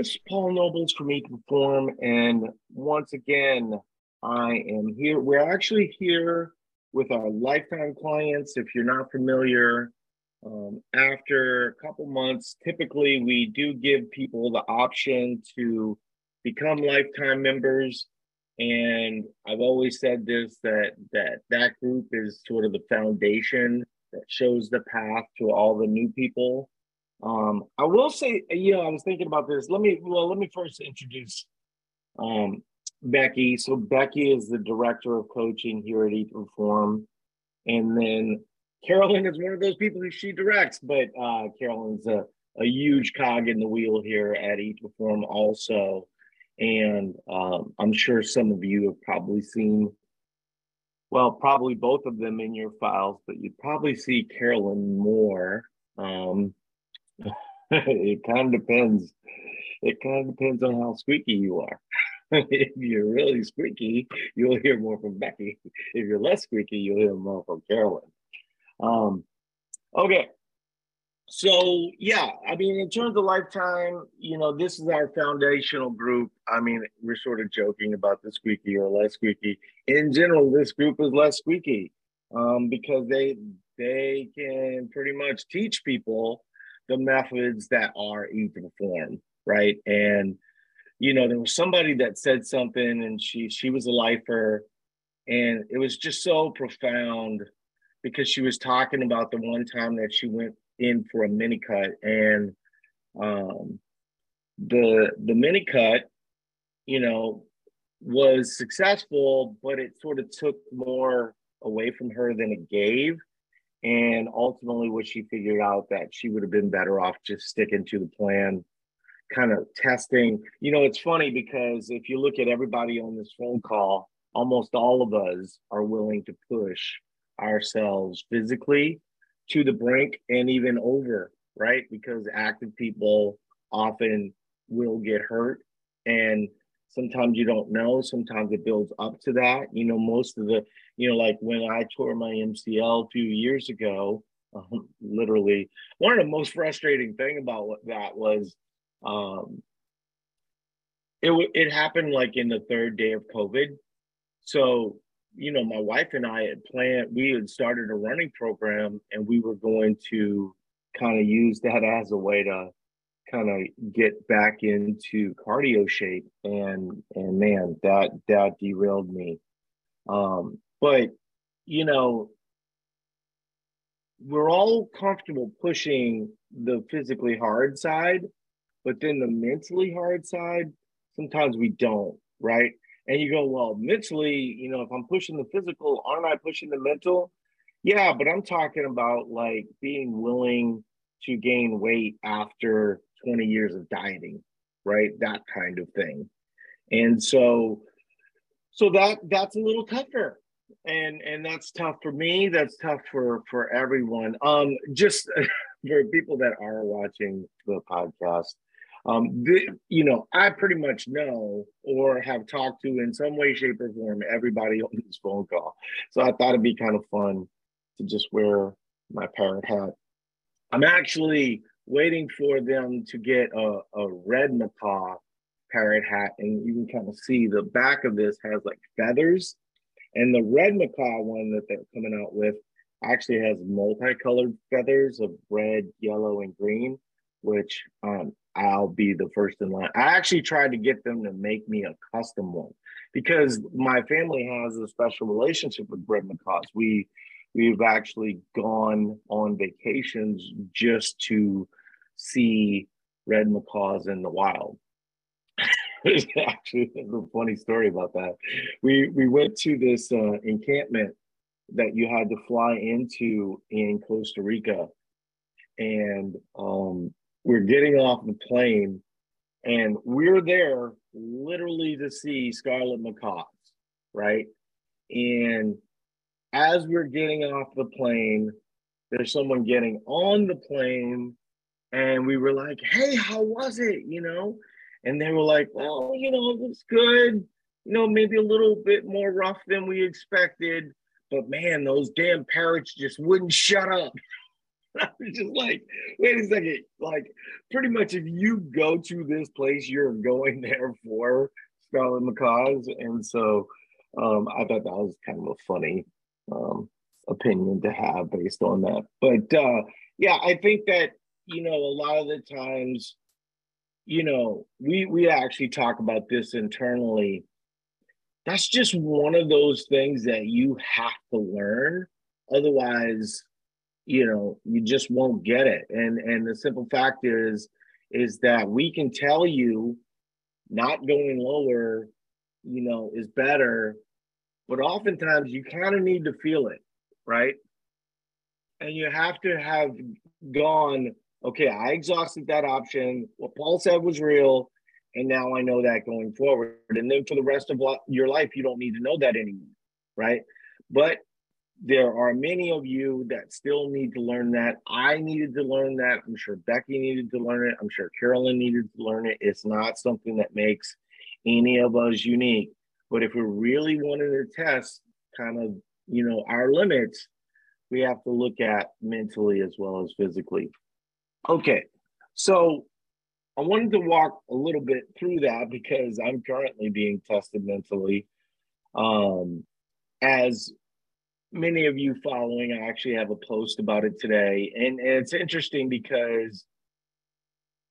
This is Paul Nobles from Eat Perform, and once again, I am here. We're actually here with our lifetime clients. If you're not familiar, um, after a couple months, typically we do give people the option to become lifetime members. And I've always said this that that that group is sort of the foundation that shows the path to all the new people. Um, I will say, you know, I was thinking about this. Let me well, let me first introduce um, Becky. So Becky is the director of coaching here at Eat Perform, and then Carolyn is one of those people who she directs. But uh, Carolyn's a, a huge cog in the wheel here at Eat Perform also, and um, I'm sure some of you have probably seen. Well, probably both of them in your files, but you probably see Carolyn more. Um, it kind of depends. It kind of depends on how squeaky you are. if you're really squeaky, you'll hear more from Becky. If you're less squeaky, you'll hear more from Carolyn. Um, okay. So yeah, I mean, in terms of lifetime, you know, this is our foundational group. I mean, we're sort of joking about the squeaky or less squeaky. In general, this group is less squeaky um, because they they can pretty much teach people the methods that are easy to perform, right? And you know, there was somebody that said something, and she she was a lifer, and it was just so profound because she was talking about the one time that she went in for a mini cut, and um, the the mini cut, you know, was successful, but it sort of took more away from her than it gave. And ultimately, what she figured out that she would have been better off just sticking to the plan kind of testing. You know, it's funny because if you look at everybody on this phone call, almost all of us are willing to push ourselves physically to the brink and even over, right? Because active people often will get hurt and sometimes you don't know sometimes it builds up to that you know most of the you know like when i tore my mcl a few years ago um, literally one of the most frustrating thing about that was um, it it happened like in the third day of COVID. So you know, my wife and I had planned. We had started a running program, and we were going to kind of use that as a way to kind of get back into cardio shape. And and man, that that derailed me. Um, but you know, we're all comfortable pushing the physically hard side but then the mentally hard side, sometimes we don't, right? And you go, well, mentally, you know, if I'm pushing the physical, aren't I pushing the mental? Yeah, but I'm talking about like being willing to gain weight after 20 years of dieting, right? That kind of thing. And so so that that's a little tougher. And and that's tough for me, that's tough for for everyone. Um just for people that are watching the podcast, um, the, you know, I pretty much know or have talked to in some way, shape, or form everybody on this phone call. So I thought it'd be kind of fun to just wear my parent hat. I'm actually waiting for them to get a, a red macaw parrot hat, and you can kind of see the back of this has like feathers. And the red macaw one that they're coming out with actually has multicolored feathers of red, yellow, and green, which um, I'll be the first in line. I actually tried to get them to make me a custom one because my family has a special relationship with red macaws. We we've actually gone on vacations just to see red macaws in the wild. There's actually a funny story about that. We we went to this uh, encampment that you had to fly into in Costa Rica, and um, we're getting off the plane and we're there literally to see scarlet macaws, right? And as we're getting off the plane, there's someone getting on the plane, and we were like, "Hey, how was it?" You know, and they were like, "Well, you know, it was good. You know, maybe a little bit more rough than we expected, but man, those damn parrots just wouldn't shut up." I was just like, wait a second. Like, pretty much if you go to this place, you're going there for Scarlet Macaws. And so um, I thought that was kind of a funny um, opinion to have based on that. But uh, yeah, I think that, you know, a lot of the times, you know, we we actually talk about this internally. That's just one of those things that you have to learn. Otherwise, you know you just won't get it and and the simple fact is is that we can tell you not going lower you know is better but oftentimes you kind of need to feel it right and you have to have gone okay i exhausted that option what paul said was real and now i know that going forward and then for the rest of your life you don't need to know that anymore right but there are many of you that still need to learn that. I needed to learn that. I'm sure Becky needed to learn it. I'm sure Carolyn needed to learn it. It's not something that makes any of us unique. But if we're really wanting to test kind of, you know, our limits, we have to look at mentally as well as physically. Okay. So I wanted to walk a little bit through that because I'm currently being tested mentally. Um, as many of you following, I actually have a post about it today. And, and it's interesting because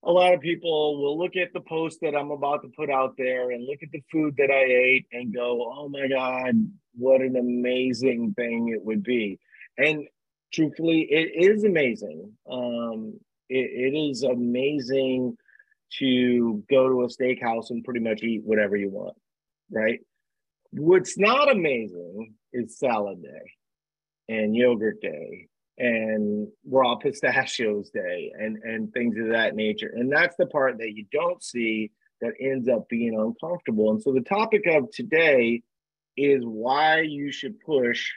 a lot of people will look at the post that I'm about to put out there and look at the food that I ate and go, oh my God, what an amazing thing it would be. And truthfully, it is amazing. Um, it, it is amazing to go to a steakhouse and pretty much eat whatever you want, right? What's not amazing is salad day and yogurt day and raw pistachios day and and things of that nature. And that's the part that you don't see that ends up being uncomfortable. And so the topic of today is why you should push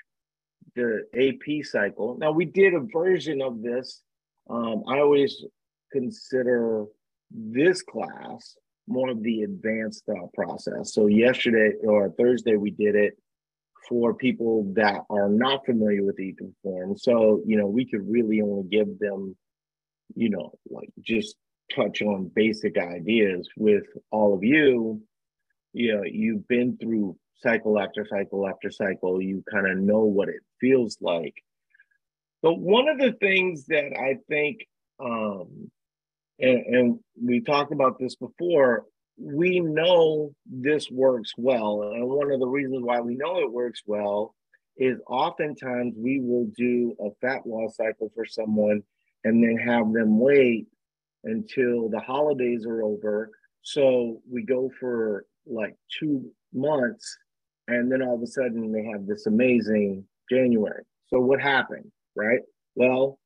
the ap cycle. Now we did a version of this um, i always consider this class more of the advanced thought process so yesterday or thursday we did it for people that are not familiar with Eat to Perform. So, you know, we could really only give them, you know, like just touch on basic ideas with all of you. You know, you've been through cycle after cycle after cycle. You kind of know what it feels like. But one of the things that I think, um, and, and we talked about this before, we know this works well. And one of the reasons why we know it works well is oftentimes we will do a fat loss cycle for someone and then have them wait until the holidays are over. So we go for like two months and then all of a sudden they have this amazing January. So what happened, right? Well,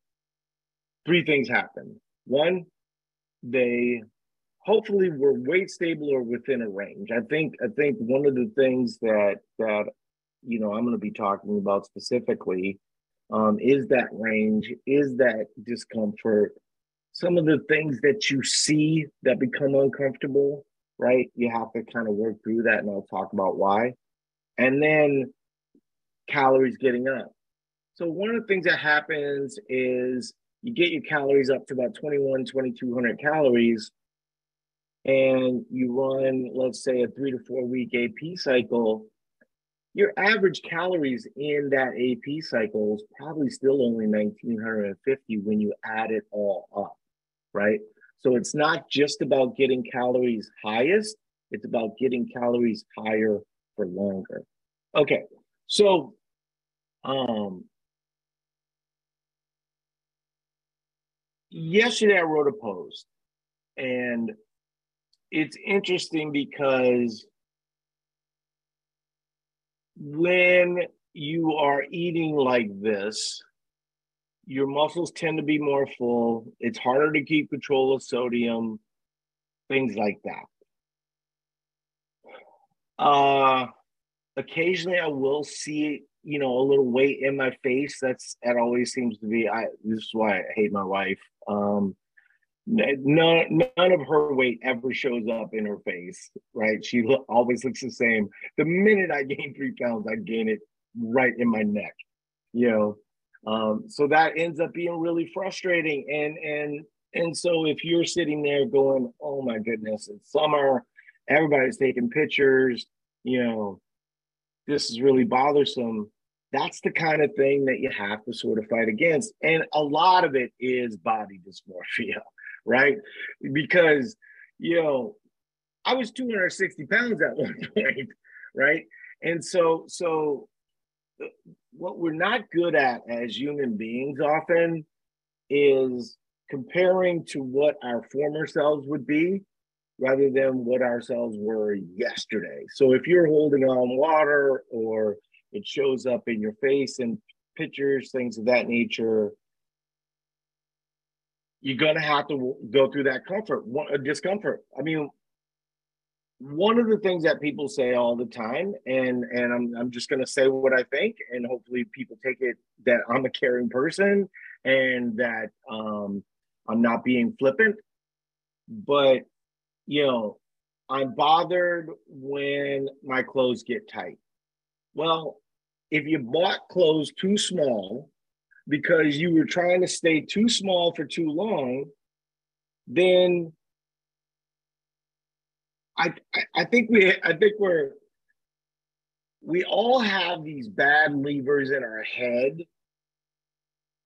three things happened. One, they hopefully we're weight stable or within a range. I think I think one of the things that that you know I'm going to be talking about specifically um, is that range, is that discomfort. Some of the things that you see that become uncomfortable, right? You have to kind of work through that, and I'll talk about why. And then calories getting up. So one of the things that happens is you get your calories up to about 21, 2200 calories and you run, let's say, a three to four week AP cycle, your average calories in that AP cycle is probably still only 1950 when you add it all up, right? So it's not just about getting calories highest, it's about getting calories higher for longer. Okay, so um, yesterday I wrote a post and it's interesting because when you are eating like this, your muscles tend to be more full. It's harder to keep control of sodium, things like that. Uh, occasionally, I will see, you know, a little weight in my face. That's that always seems to be. I this is why I hate my wife. Um, none, none of her weight ever shows up in her face, right? She lo- always looks the same. The minute I gain three pounds, I gain it right in my neck, you know. Um, so that ends up being really frustrating. And and and so if you're sitting there going, "Oh my goodness, it's summer, everybody's taking pictures," you know, this is really bothersome. That's the kind of thing that you have to sort of fight against. And a lot of it is body dysmorphia, right? Because, you know, I was 260 pounds at one point, right? And so, so what we're not good at as human beings often is comparing to what our former selves would be rather than what ourselves were yesterday. So if you're holding on water or it shows up in your face and pictures, things of that nature, you're gonna have to go through that comfort, discomfort. I mean, one of the things that people say all the time, and and I'm I'm just gonna say what I think, and hopefully people take it that I'm a caring person and that um, I'm not being flippant, but you know, I'm bothered when my clothes get tight. Well, if you bought clothes too small because you were trying to stay too small for too long, then I, I think we I think we're we all have these bad levers in our head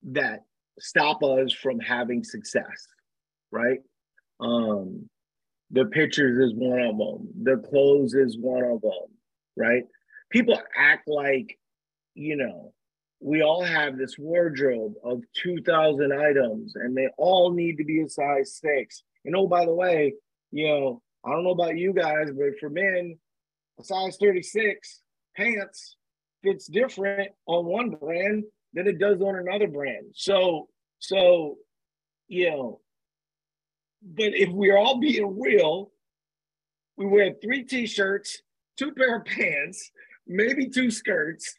that stop us from having success, right? Um, the pictures is one of them. The clothes is one of them, right? People act like, you know, we all have this wardrobe of 2,000 items and they all need to be a size six. And oh, by the way, you know, I don't know about you guys, but for men, a size 36 pants fits different on one brand than it does on another brand. So, so, you know, but if we're all being real, we wear three t-shirts, two pair of pants, maybe two skirts,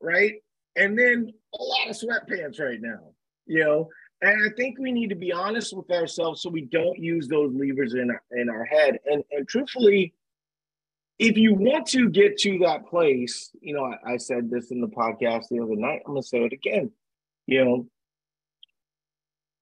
right? And then a lot of sweatpants right now, you know. And I think we need to be honest with ourselves so we don't use those levers in our, in our head. And and truthfully, if you want to get to that place, you know, I, I said this in the podcast the other night. I'm gonna say it again. You know,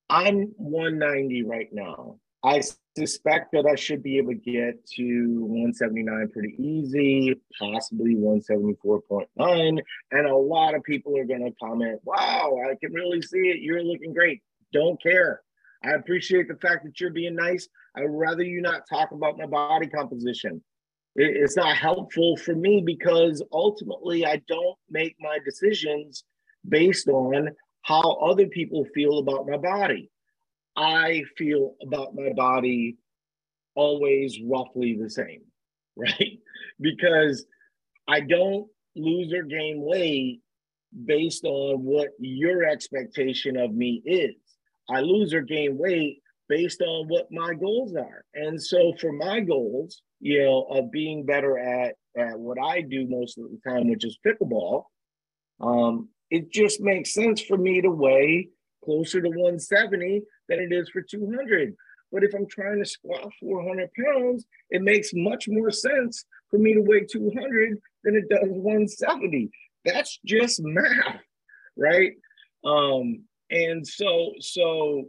I'm 190 right now. I suspect that I should be able to get to 179 pretty easy, possibly 174.9. And a lot of people are going to comment, wow, I can really see it. You're looking great. Don't care. I appreciate the fact that you're being nice. I'd rather you not talk about my body composition. It's not helpful for me because ultimately I don't make my decisions based on how other people feel about my body. I feel about my body always roughly the same, right? Because I don't lose or gain weight based on what your expectation of me is. I lose or gain weight based on what my goals are. And so for my goals, you know, of being better at, at what I do most of the time, which is pickleball, um, it just makes sense for me to weigh closer to 170 than it is for 200. But if I'm trying to squat 400 pounds, it makes much more sense for me to weigh 200 than it does 170. That's just math, right? Um, and so, so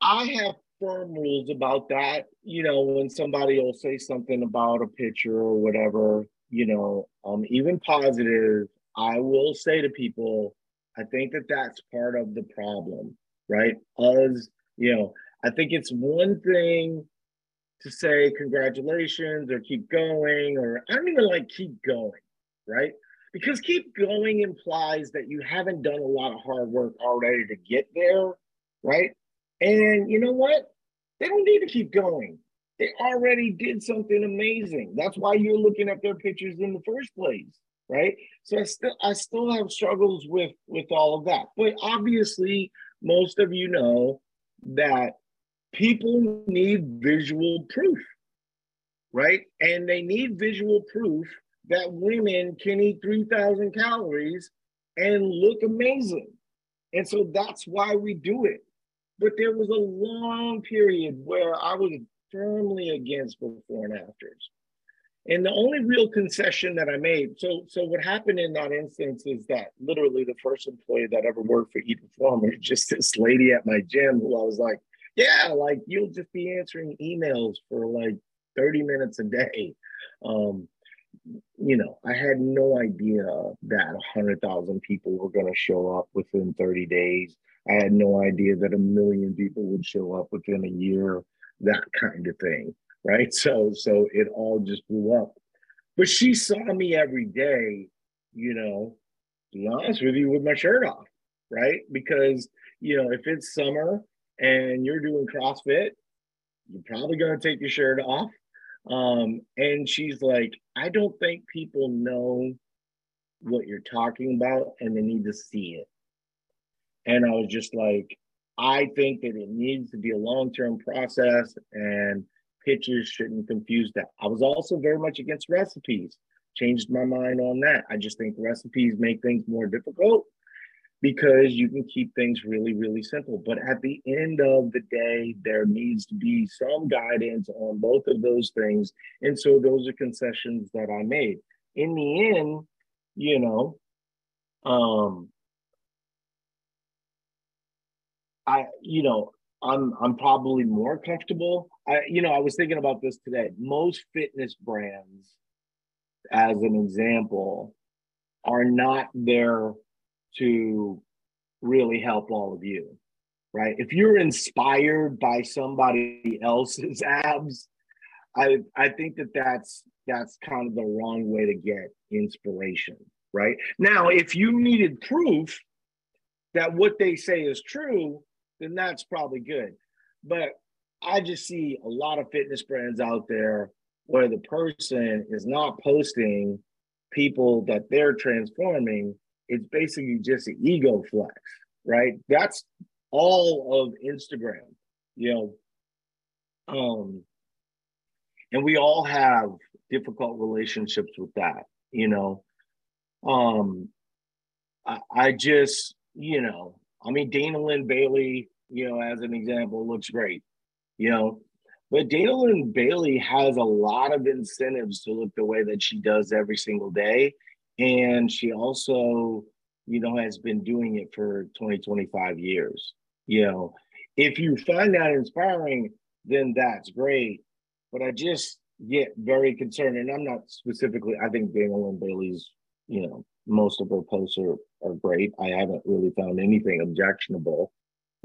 I have firm rules about that. You know, when somebody will say something about a picture or whatever, you know, um, even positive, I will say to people, I think that that's part of the problem, right? Us, you know, I think it's one thing to say congratulations or keep going, or I don't even like keep going, right? Because keep going implies that you haven't done a lot of hard work already to get there, right? And you know what? They don't need to keep going. They already did something amazing. That's why you're looking at their pictures in the first place right? So I still I still have struggles with with all of that. But obviously, most of you know that people need visual proof, right? And they need visual proof that women can eat 3,000 calories and look amazing. And so that's why we do it. But there was a long period where I was firmly against before and afters. And the only real concession that I made, so so what happened in that instance is that literally the first employee that ever worked for Eat Perform was just this lady at my gym who I was like, yeah, like you'll just be answering emails for like 30 minutes a day. Um, you know, I had no idea that 100,000 people were going to show up within 30 days. I had no idea that a million people would show up within a year, that kind of thing. Right. So, so it all just blew up. But she saw me every day, you know, be honest with you, with my shirt off. Right. Because, you know, if it's summer and you're doing CrossFit, you're probably going to take your shirt off um, and she's like, I don't think people know what you're talking about and they need to see it. And I was just like, I think that it needs to be a long term process and pictures shouldn't confuse that. I was also very much against recipes, changed my mind on that. I just think recipes make things more difficult because you can keep things really, really simple. But at the end of the day, there needs to be some guidance on both of those things. And so those are concessions that I made. In the end, you know, um, I, you know, I'm I'm probably more comfortable. I, you know, I was thinking about this today. Most fitness brands, as an example, are not there to really help all of you, right? If you're inspired by somebody else's abs, I I think that that's that's kind of the wrong way to get inspiration, right? Now, if you needed proof that what they say is true, then that's probably good. But I just see a lot of fitness brands out there where the person is not posting people that they're transforming it's basically just an ego flex, right? That's all of Instagram, you know. Um, and we all have difficult relationships with that, you know. Um, I, I just, you know, I mean, Dana Linn Bailey, you know, as an example, looks great, you know. But Dana Linn Bailey has a lot of incentives to look the way that she does every single day. And she also you know has been doing it for 20 25 years you know. If you find that inspiring then that's great. But i just get very concerned and i'm not specifically i think Dana Linn Bailey's you know most of her posts are, are great. I haven't really found anything objectionable.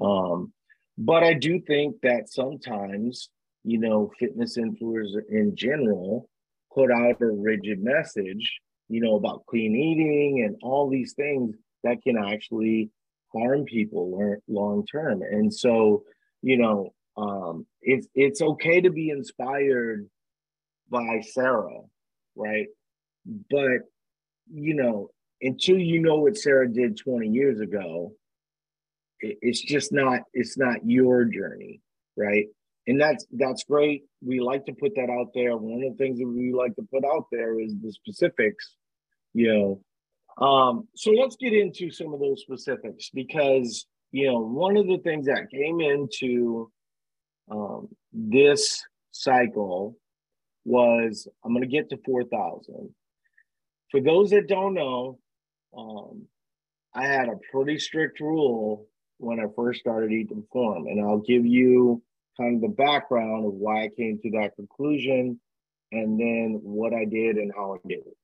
Um, but i do think that sometimes you know fitness influencers in general put out a rigid message you know, about clean eating and all these things that can actually harm people long term. And so, you know, um, it's it's okay to be inspired by Sarah, right? But you know, until you know what Sarah did 20 years ago, it's just not it's not your journey, right? And that's that's great. We like to put that out there. One of the things that we like to put out there is the specifics you know. Um, so let's get into some of those specifics because you know one of the things that came into um, this cycle was I'm going to get to four thousand. For those that don't know, um, I had a pretty strict rule when I first started Eat to Perform, and I'll give you kind of the background of why I came to that conclusion, and then what I did and how I did it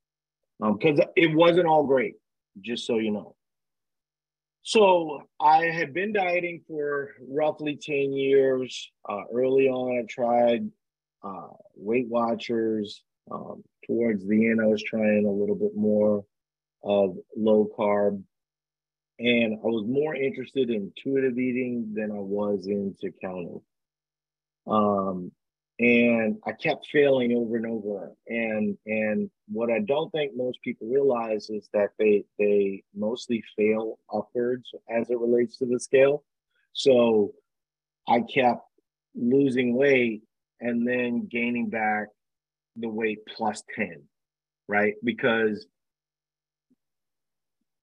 because um, it wasn't all great, just so you know. So I had been dieting for roughly 10 years. Uh, early on, I tried uh, Weight Watchers. Um, towards the end, I was trying a little bit more of low carb. And I was more interested in intuitive eating than I was into counting. Um, and I kept failing over and over. And and what I don't think most people realize is that they they mostly fail upwards as it relates to the scale. So I kept losing weight and then gaining back the weight plus 10, right? Because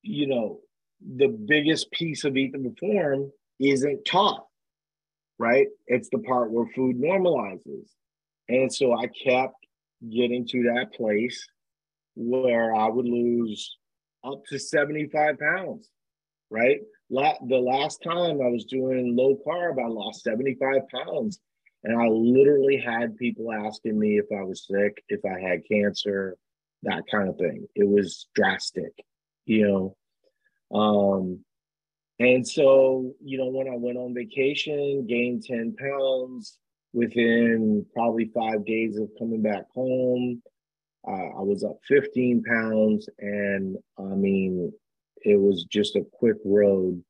you know, the biggest piece of Eat to Perform isn't taught right? It's the part where food normalizes. And so I kept getting to that place where I would lose up to 75 pounds, right? The last time I was doing low carb, I lost 75 pounds. And I literally had people asking me if I was sick, if I had cancer, that kind of thing. It was drastic, you know. Um, and so, you know, when I went on vacation, gained 10 pounds within probably five days of coming back home. Uh, I was up 15 pounds. And I mean, it was just a quick road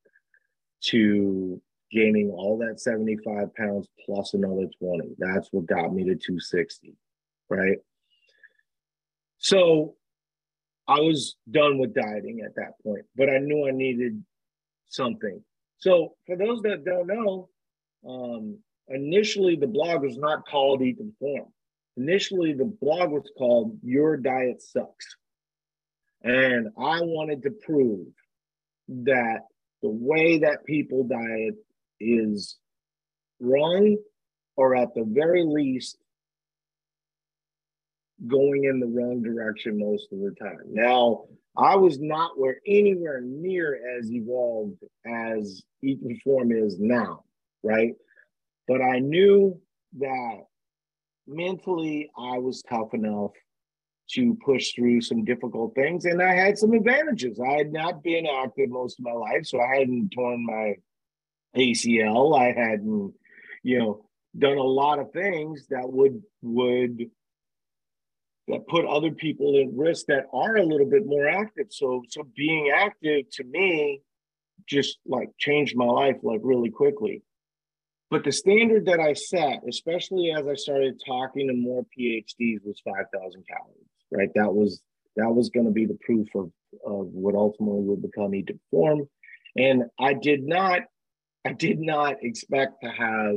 to gaining all that 75 pounds plus another 20. That's what got me to 260. Right. So I was done with dieting at that point, but I knew I needed something. So, for those that don't know, um, initially the blog was not called Eat to Perform. Initially, the blog was called Your Diet Sucks. And I wanted to prove that the way that people diet is wrong, or at the very least, going in the wrong direction most of the time. Now, I was not where anywhere near as evolved as Eat Form is now, right? But I knew that mentally I was tough enough to push through some difficult things. And I had some advantages. I had not been active most of my life, so I hadn't torn my ACL. I hadn't, you know, done a lot of things that would would that put other people at risk that are a little bit more active. So so being active to me just like changed my life like really quickly. But the standard that I set, especially as I started talking to more PhDs, was 5,000 calories, right? That was that was going to be the proof of, of what ultimately would become Eat to Perform. And I did not, I did not expect to have,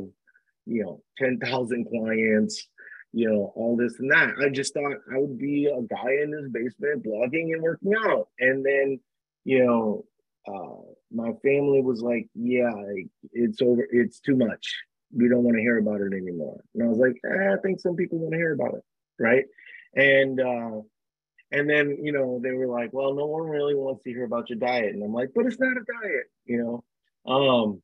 you know, 10,000 clients, you know, all this and that. I just thought I would be a guy in his basement blogging and working out. And then, you know, uh, my family was like, yeah, it's over. It's too much. We don't want to hear about it anymore. And I was like, eh, I think some people want to hear about it. Right. And, uh, and then, you know, they were like, well, no one really wants to hear about your diet. And I'm like, but it's not a diet, you know? Um,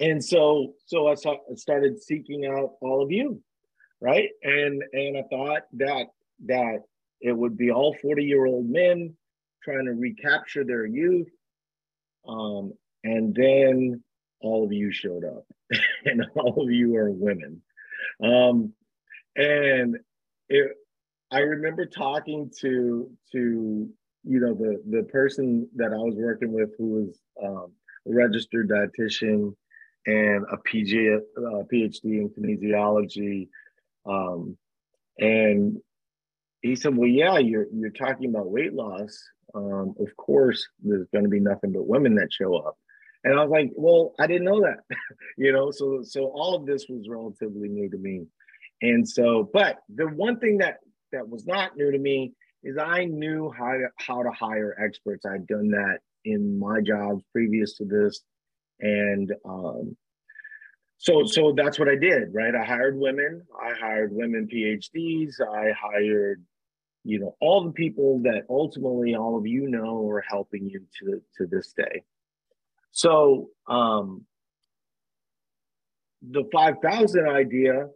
and so, so I, saw, I started seeking out all of you right? And and I thought that that it would be all 40 year old men trying to recapture their youth. Um, and then all of you showed up, and all of you are women. Um, and it, I remember talking to to you know the the person that I was working with who was um, a registered dietitian and a PG, uh, PhD in kinesiology um, and he said, "Well, yeah, you're you're talking about weight loss. Um, of course, there's going to be nothing but women that show up." And I was like, "Well, I didn't know that, you know." So so all of this was relatively new to me, and so but the one thing that that was not new to me is I knew how to how to hire experts. I'd done that in my jobs previous to this, and um, so so that's what I did, right? I hired women, I hired women PhDs, I hired, you know, all the people that ultimately all of you know are helping you to to this day. So um the 5,000 idea,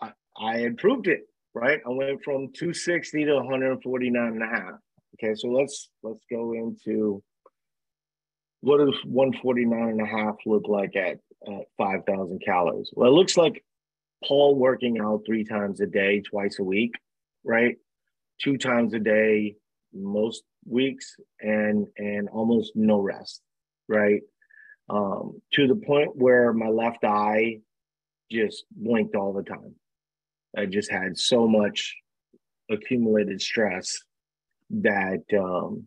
I, I improved it, right? I went from 260 to 149 and a half. Okay, so let's let's go into what does 149 and a half look like at at 5,000 calories. Well, it looks like Paul working out three times a day, twice a week, right? Two times a day, most weeks, and and almost no rest, right? Um, to the point where my left eye just blinked all the time. I just had so much accumulated stress that um,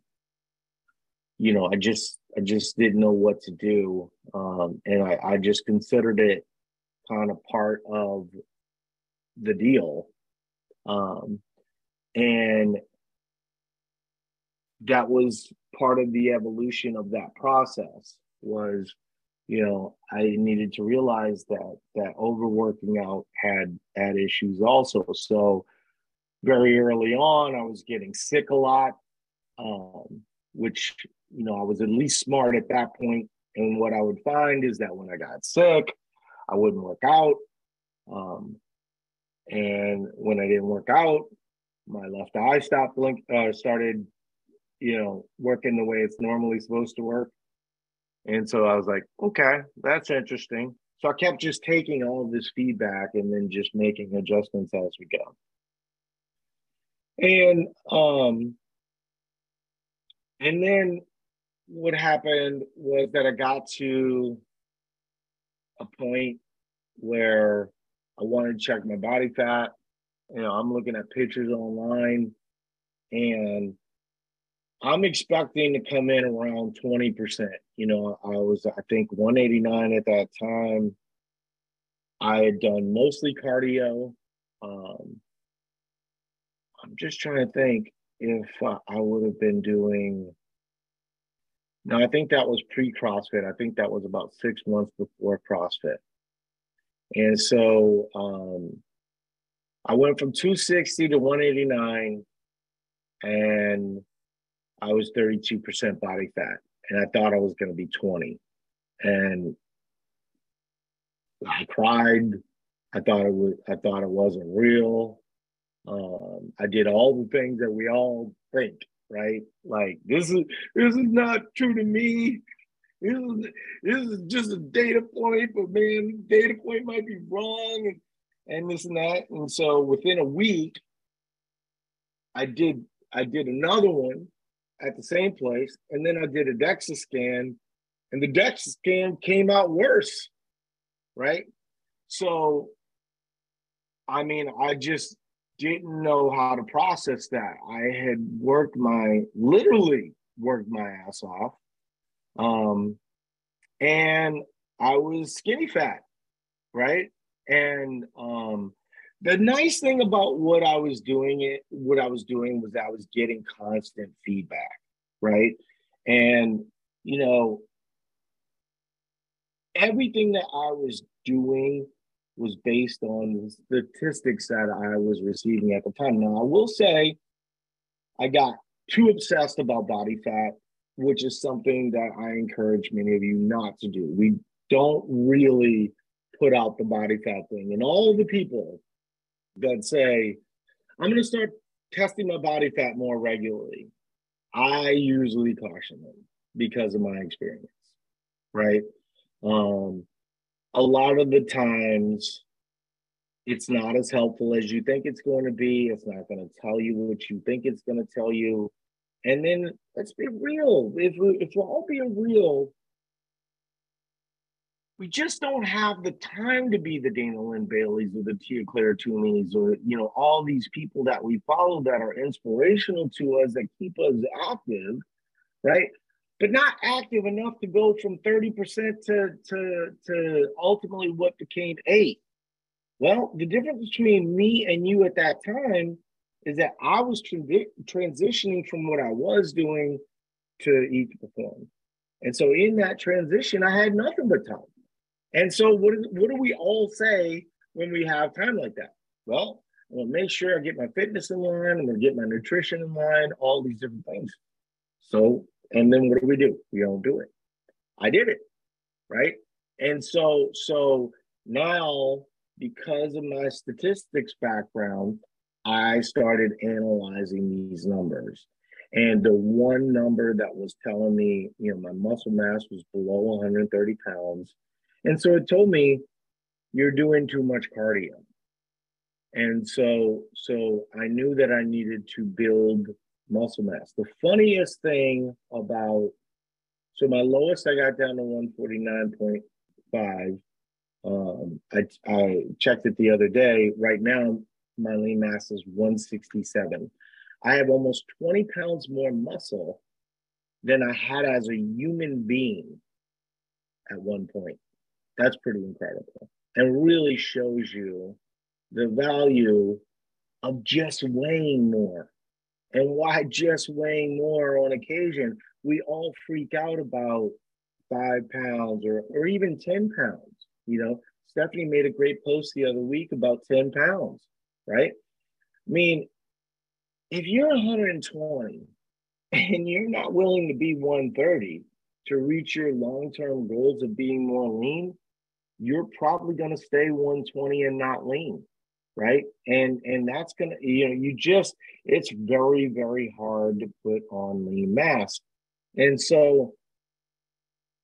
you know, I just I just didn't know what to do. Um, and I, I just considered it kind of part of the deal. Um, and that was part of the evolution of that process was you know i needed to realize that that overworking out had had issues also so very early on. I was getting sick a lot, um, which, you know, I was at least smart at that point. And what I would find is that when I got sick, I wouldn't work out. Um, and when I didn't work out, my left eye stopped blink, uh, started, you know, working the way it's normally supposed to work. And so I was like, okay, that's interesting. So I kept just taking all of this feedback and then just making adjustments as we go. And um and then what happened was that I got to a point where I wanted to check my body fat. You know, I'm looking at pictures online and I'm expecting to come in around 20%. You know, I was, I think, 189 at that time. I had done mostly cardio. Um, I'm just trying to think if I would have been doing. No, I think that was pre CrossFit. I think that was about six months before CrossFit. And so um, I went from 260 to 189, and I was 32% body fat. And I thought I was going to be 20. And I cried. I thought it was. I thought it wasn't real. Um, I did all the things that we all think, right? Like this is this is not true to me. This is, this is just a data point, but man, data point might be wrong and, and this and that. And so within a week, I did I did another one at the same place, and then I did a DEXA scan, and the DEXA scan came out worse, right? So, I mean, I just didn't know how to process that. I had worked my literally worked my ass off. Um, and I was skinny fat, right? And um, the nice thing about what I was doing it, what I was doing was I was getting constant feedback, right? And you know, everything that I was doing was based on the statistics that I was receiving at the time. Now, I will say I got too obsessed about body fat, which is something that I encourage many of you not to do. We don't really put out the body fat thing. And all the people that say, I'm going to start testing my body fat more regularly, I usually caution them because of my experience, right? Um, a lot of the times it's not as helpful as you think it's going to be. It's not going to tell you what you think it's going to tell you. And then let's be real. If, we, if we're all being real, we just don't have the time to be the Dana Linn Baileys or the Tia Clair Toomey's or, you know, all these people that we follow that are inspirational to us that keep us active, right? But not active enough to go from 30% to, to, to ultimately what became eight. Well, the difference between me and you at that time is that I was transitioning from what I was doing to eat to perform. And so in that transition, I had nothing but time. And so what, what do we all say when we have time like that? Well, I'm gonna make sure I get my fitness in line, I'm gonna get my nutrition in line, all these different things. So and then what do we do? We don't do it. I did it. Right. And so, so now because of my statistics background, I started analyzing these numbers. And the one number that was telling me, you know, my muscle mass was below 130 pounds. And so it told me, you're doing too much cardio. And so, so I knew that I needed to build muscle mass. The funniest thing about so my lowest I got down to 149.5. Um, I, I checked it the other day. Right now, my lean mass is 167. I have almost 20 pounds more muscle than I had as a human being at one point. That's pretty incredible and really shows you the value of just weighing more and why just weighing more on occasion? We all freak out about five pounds or, or even 10 pounds. You know, Stephanie made a great post the other week about 10 pounds, right? I mean, if you're 120 and you're not willing to be 130 to reach your long-term goals of being more lean, you're probably going to stay 120 and not lean right and and that's to you know you just it's very very hard to put on lean mass and so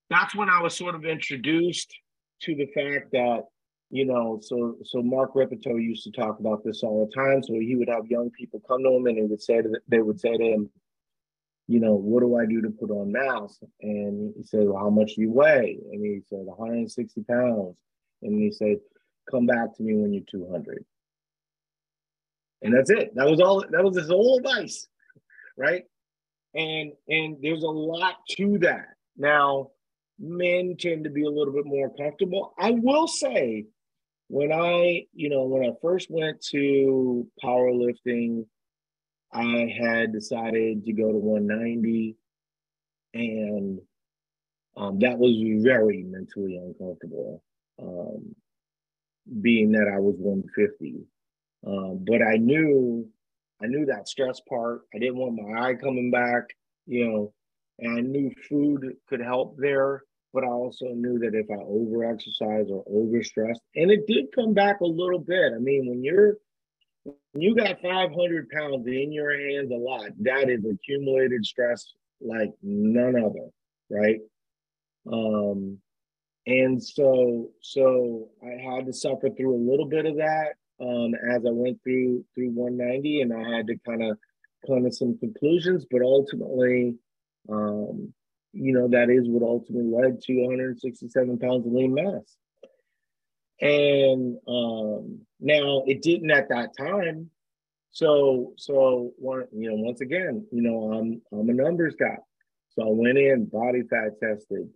that's when i was sort of introduced to the fact that you know so so mark Rippetoe used to talk about this all the time so he would have young people come to him and he would say to they would say to him you know, what do I do to put on mass? And he said, well, how much do you weigh? And he said, 160 pounds. And he said, come back to me when you're 200. And that's it. That was all, that was his whole advice, right? And, and there's a lot to that. Now, men tend to be a little bit more comfortable. I will say, when I, you know, when I first went to powerlifting, I had decided to go to 190, and um, that was very mentally uncomfortable, um, being that I was 150. Um, but I knew, I knew that stress part. I didn't want my eye coming back, you know, and I knew food could help there. But I also knew that if I over exercise or overstressed, and it did come back a little bit. I mean, when you're you got 500 pounds in your hands a lot. That is accumulated stress like none other, right? Um, and so, so I had to suffer through a little bit of that um, as I went through through 190, and I had to kind of come to some conclusions. But ultimately, um, you know, that is what ultimately led to 167 pounds of lean mass. And um, now it didn't at that time. So so one you know once again you know I'm I'm a numbers guy. So I went in body fat tested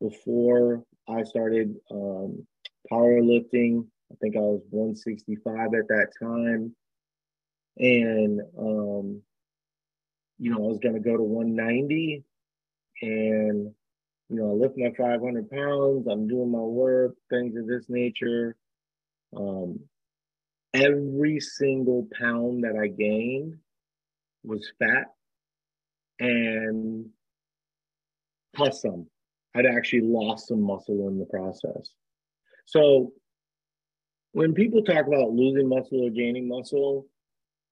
before I started um, powerlifting. I think I was 165 at that time, and um, you know I was going to go to 190, and you know, I lift my 500 pounds, I'm doing my work, things of this nature. Um, every single pound that I gained was fat and plus some. I'd actually lost some muscle in the process. So when people talk about losing muscle or gaining muscle,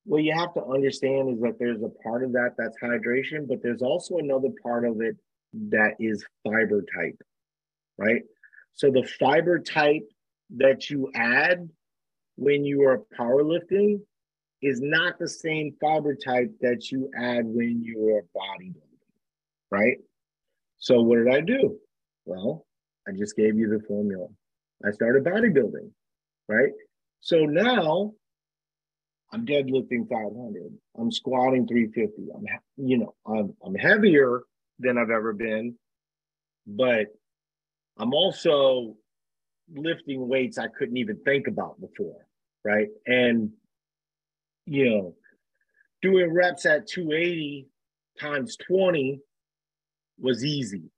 what you have to understand is that there's a part of that that's hydration, but there's also another part of it that is fiber type, right? So the fiber type that you add when you are powerlifting is not the same fiber type that you add when you are bodybuilding, right? So what did I do? Well, I just gave you the formula. I started bodybuilding, right? So now I'm deadlifting 500. I'm squatting 350. I'm, you know, I'm, I'm heavier than I've ever been. But I'm also lifting weights I couldn't even think about before, right? And, you know, doing reps at 280 times 20 was easy.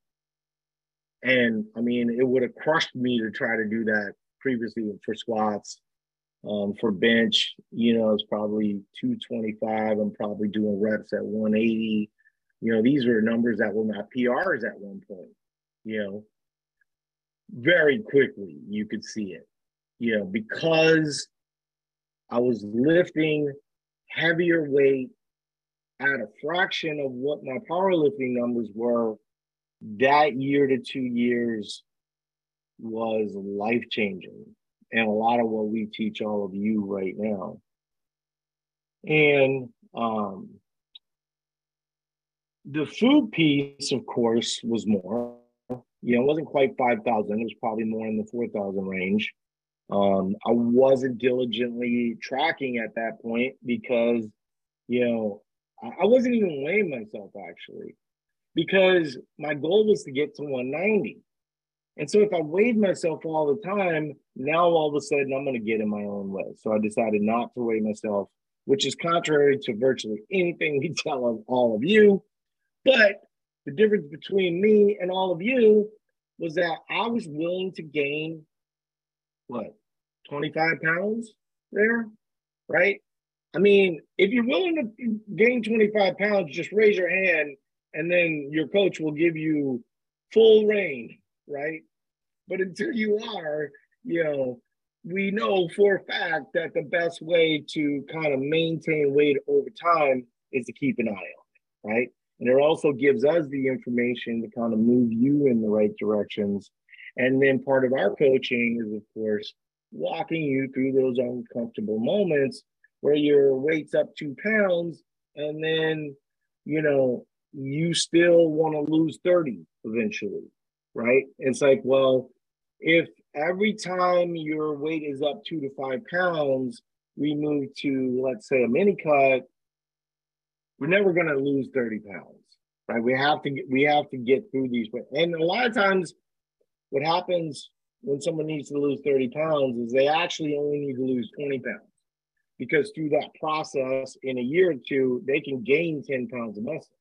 And I mean, it would have crushed me to try to do that previously for squats. Um, for bench, you know, it's probably 225. I'm probably doing reps at 180. You know, these were numbers that were not PRs at one point, you know. Very quickly, you could see it, you know, because I was lifting heavier weight at a fraction of what my powerlifting numbers were. That year to two years was life changing, and a lot of what we teach all of you right now. And um, the food piece, of course, was more. You know, it wasn't quite 5,000. It was probably more in the 4,000 range. Um, I wasn't diligently tracking at that point because, you know, I, I wasn't even weighing myself actually because my goal was to get to 190. And so if I weighed myself all the time, now all of a sudden I'm going to get in my own way. So I decided not to weigh myself, which is contrary to virtually anything we tell of all of you. But the difference between me and all of you was that I was willing to gain what 25 pounds there, right? I mean, if you're willing to gain 25 pounds, just raise your hand and then your coach will give you full reign, right? But until you are, you know, we know for a fact that the best way to kind of maintain weight over time is to keep an eye on it, right? And it also gives us the information to kind of move you in the right directions. And then part of our coaching is, of course, walking you through those uncomfortable moments where your weight's up two pounds and then, you know, you still want to lose 30 eventually, right? It's like, well, if every time your weight is up two to five pounds, we move to, let's say, a mini cut, we're never going to lose 30 pounds, right? We have to get, we have to get through these. And a lot of times, what happens when someone needs to lose 30 pounds is they actually only need to lose 20 pounds because through that process in a year or two, they can gain 10 pounds of muscle,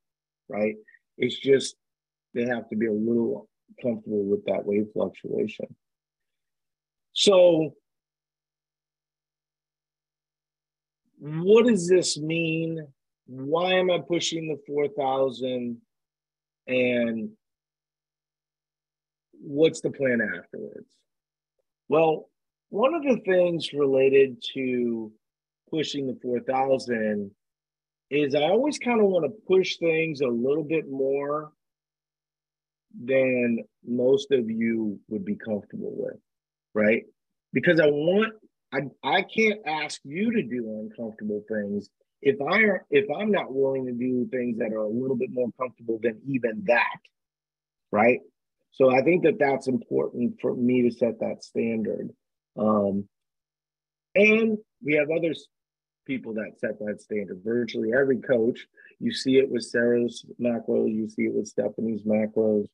right? It's just they have to be a little comfortable with that wave fluctuation. So, what does this mean? Why am I pushing the 4,000? And what's the plan afterwards? Well, one of the things related to pushing the 4,000 is I always kind of want to push things a little bit more than most of you would be comfortable with right? Because I want I I can't ask you to do uncomfortable things if I if I'm not willing to do things that are a little bit more comfortable than even that, right? So I think that that's important for me to set that standard. Um, and we have other people that set that standard. Virtually every coach, you see it with Sarah's macros, you see it with Stephanie's macros.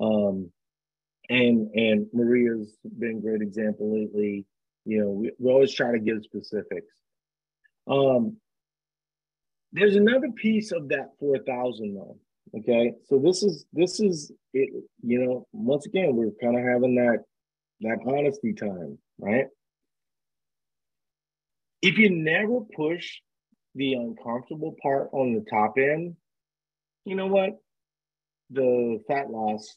Um, and and Maria's been a great example lately. You know, we, we always try to give specifics. Um, there's another piece of that four thousand though. Okay, so this is this is it. You know, once again, we're kind of having that that honesty time, right? If you never push the uncomfortable part on the top end, you know what? The fat loss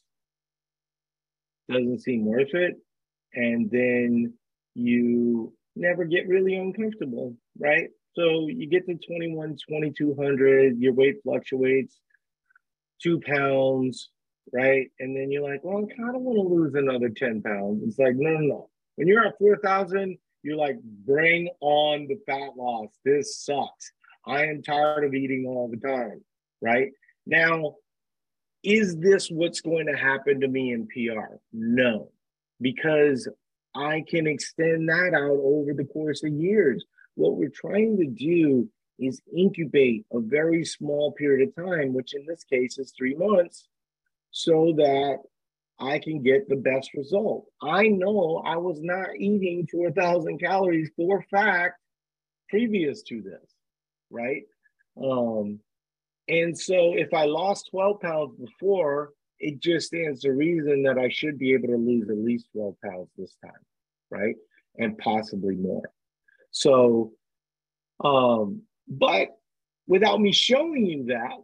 doesn't seem worth it. And then you never get really uncomfortable, right? So you get to 21, 2200, your weight fluctuates two pounds, right? And then you're like, well, I kind of want to lose another 10 pounds. It's like, no, no, no. When you're at 4,000, you're like, bring on the fat loss. This sucks. I am tired of eating all the time, right? Now, is this what's going to happen to me in PR? No, because I can extend that out over the course of years. What we're trying to do is incubate a very small period of time, which in this case is three months, so that I can get the best result. I know I was not eating 4,000 calories for fact previous to this, right? Um, and so if I lost 12 pounds before, it just stands to reason that I should be able to lose at least 12 pounds this time, right? And possibly more. So, um, but without me showing you that,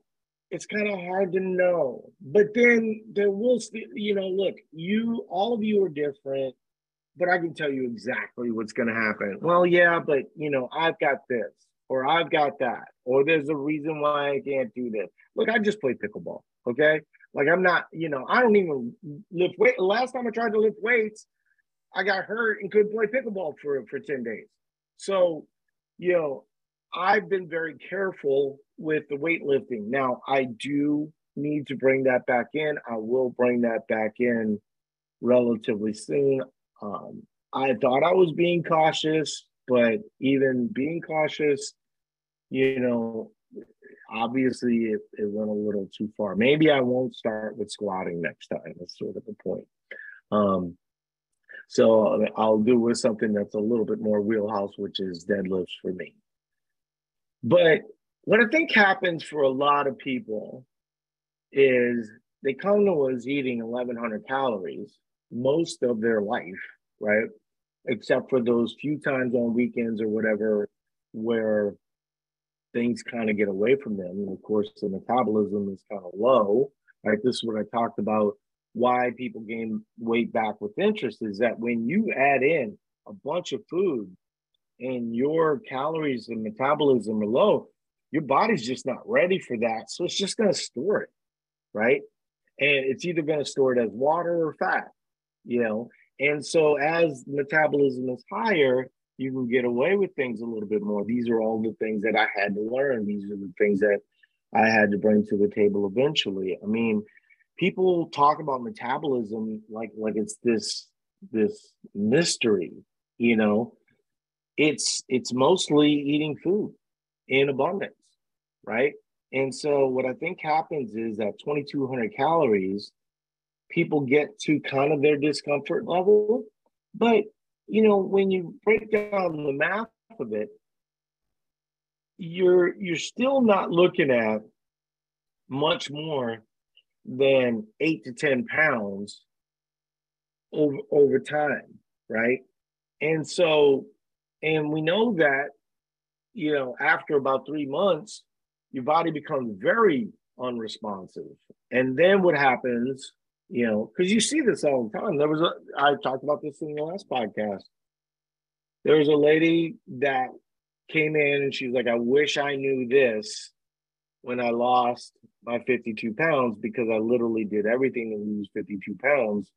it's kind of hard to know. But then there will, you know, look, you, all of you are different, but I can tell you exactly what's going to happen. Well, yeah, but you know, I've got this or I've got that, or there's a reason why I can't do this. Look, I just play pickleball, okay? Like I'm not, you know, I don't even lift weight. Last time I tried to lift weights, I got hurt and couldn't play pickleball for for 10 days. So, you know, I've been very careful with the weightlifting. Now, I do need to bring that back in. I will bring that back in relatively soon. Um, I thought I was being cautious but even being cautious, you know, obviously it, it went a little too far. Maybe I won't start with squatting next time. That's sort of the point. Um, so I'll do with something that's a little bit more wheelhouse, which is deadlifts for me. But what I think happens for a lot of people is they come to us eating 1100 calories most of their life, right? Except for those few times on weekends or whatever where things kind of get away from them. And of course, the metabolism is kind of low. Right. This is what I talked about why people gain weight back with interest is that when you add in a bunch of food and your calories and metabolism are low, your body's just not ready for that. So it's just going to store it, right? And it's either going to store it as water or fat, you know. And so as metabolism is higher, you can get away with things a little bit more. These are all the things that I had to learn. These are the things that I had to bring to the table eventually. I mean, people talk about metabolism like like it's this this mystery, you know. It's it's mostly eating food in abundance, right? And so what I think happens is that 2200 calories people get to kind of their discomfort level, but you know, when you break down the math of it, you're you're still not looking at much more than eight to ten pounds over over time, right? And so, and we know that, you know, after about three months, your body becomes very unresponsive. And then what happens you know, because you see this all the time. There was a, I talked about this in the last podcast. There was a lady that came in and she's like, I wish I knew this when I lost my 52 pounds because I literally did everything to lose 52 pounds.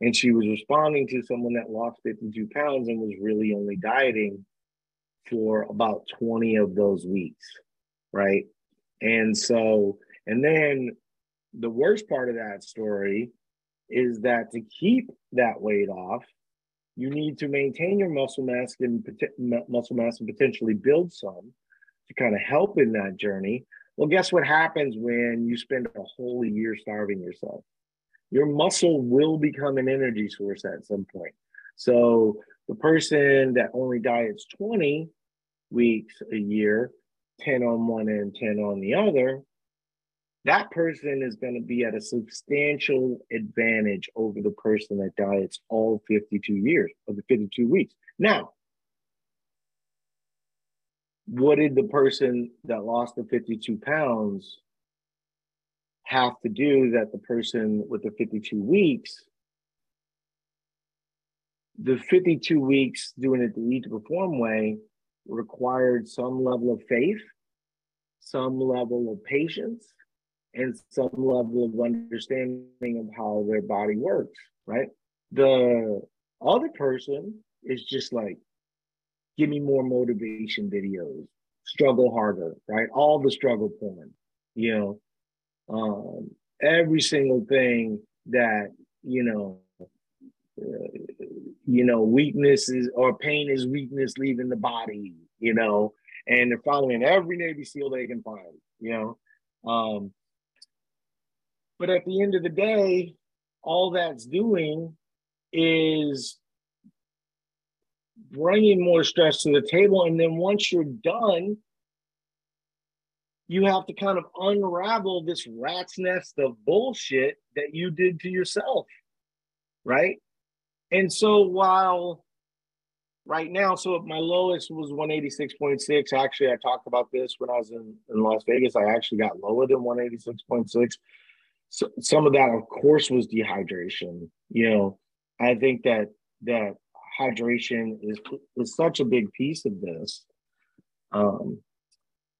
And she was responding to someone that lost 52 pounds and was really only dieting for about 20 of those weeks. Right. And so, and then the worst part of that story is that to keep that weight off, you need to maintain your muscle mass and muscle mass and potentially build some to kind of help in that journey. Well, guess what happens when you spend a whole year starving yourself? Your muscle will become an energy source at some point. So the person that only diets 20 weeks a year, 10 on one and 10 on the other, that person is going to be at a substantial advantage over the person that diets all 52 years of the 52 weeks. Now, what did the person that lost the 52 pounds have to do that the person with the 52 weeks the 52 weeks doing it the eat to perform way required some level of faith some level of patience and some level of understanding of how their body works, right? The other person is just like, give me more motivation videos, struggle harder, right? All the struggle porn, you know, um, every single thing that, you know, uh, you know, weakness is or pain is weakness leaving the body, you know, and they're following every Navy SEAL they can find, you know. Um, but at the end of the day, all that's doing is bringing more stress to the table. And then once you're done, you have to kind of unravel this rat's nest of bullshit that you did to yourself. Right. And so while right now, so my lowest was 186.6. Actually, I talked about this when I was in, in Las Vegas. I actually got lower than 186.6 so, some of that, of course, was dehydration. You know, I think that that hydration is is such a big piece of this, um,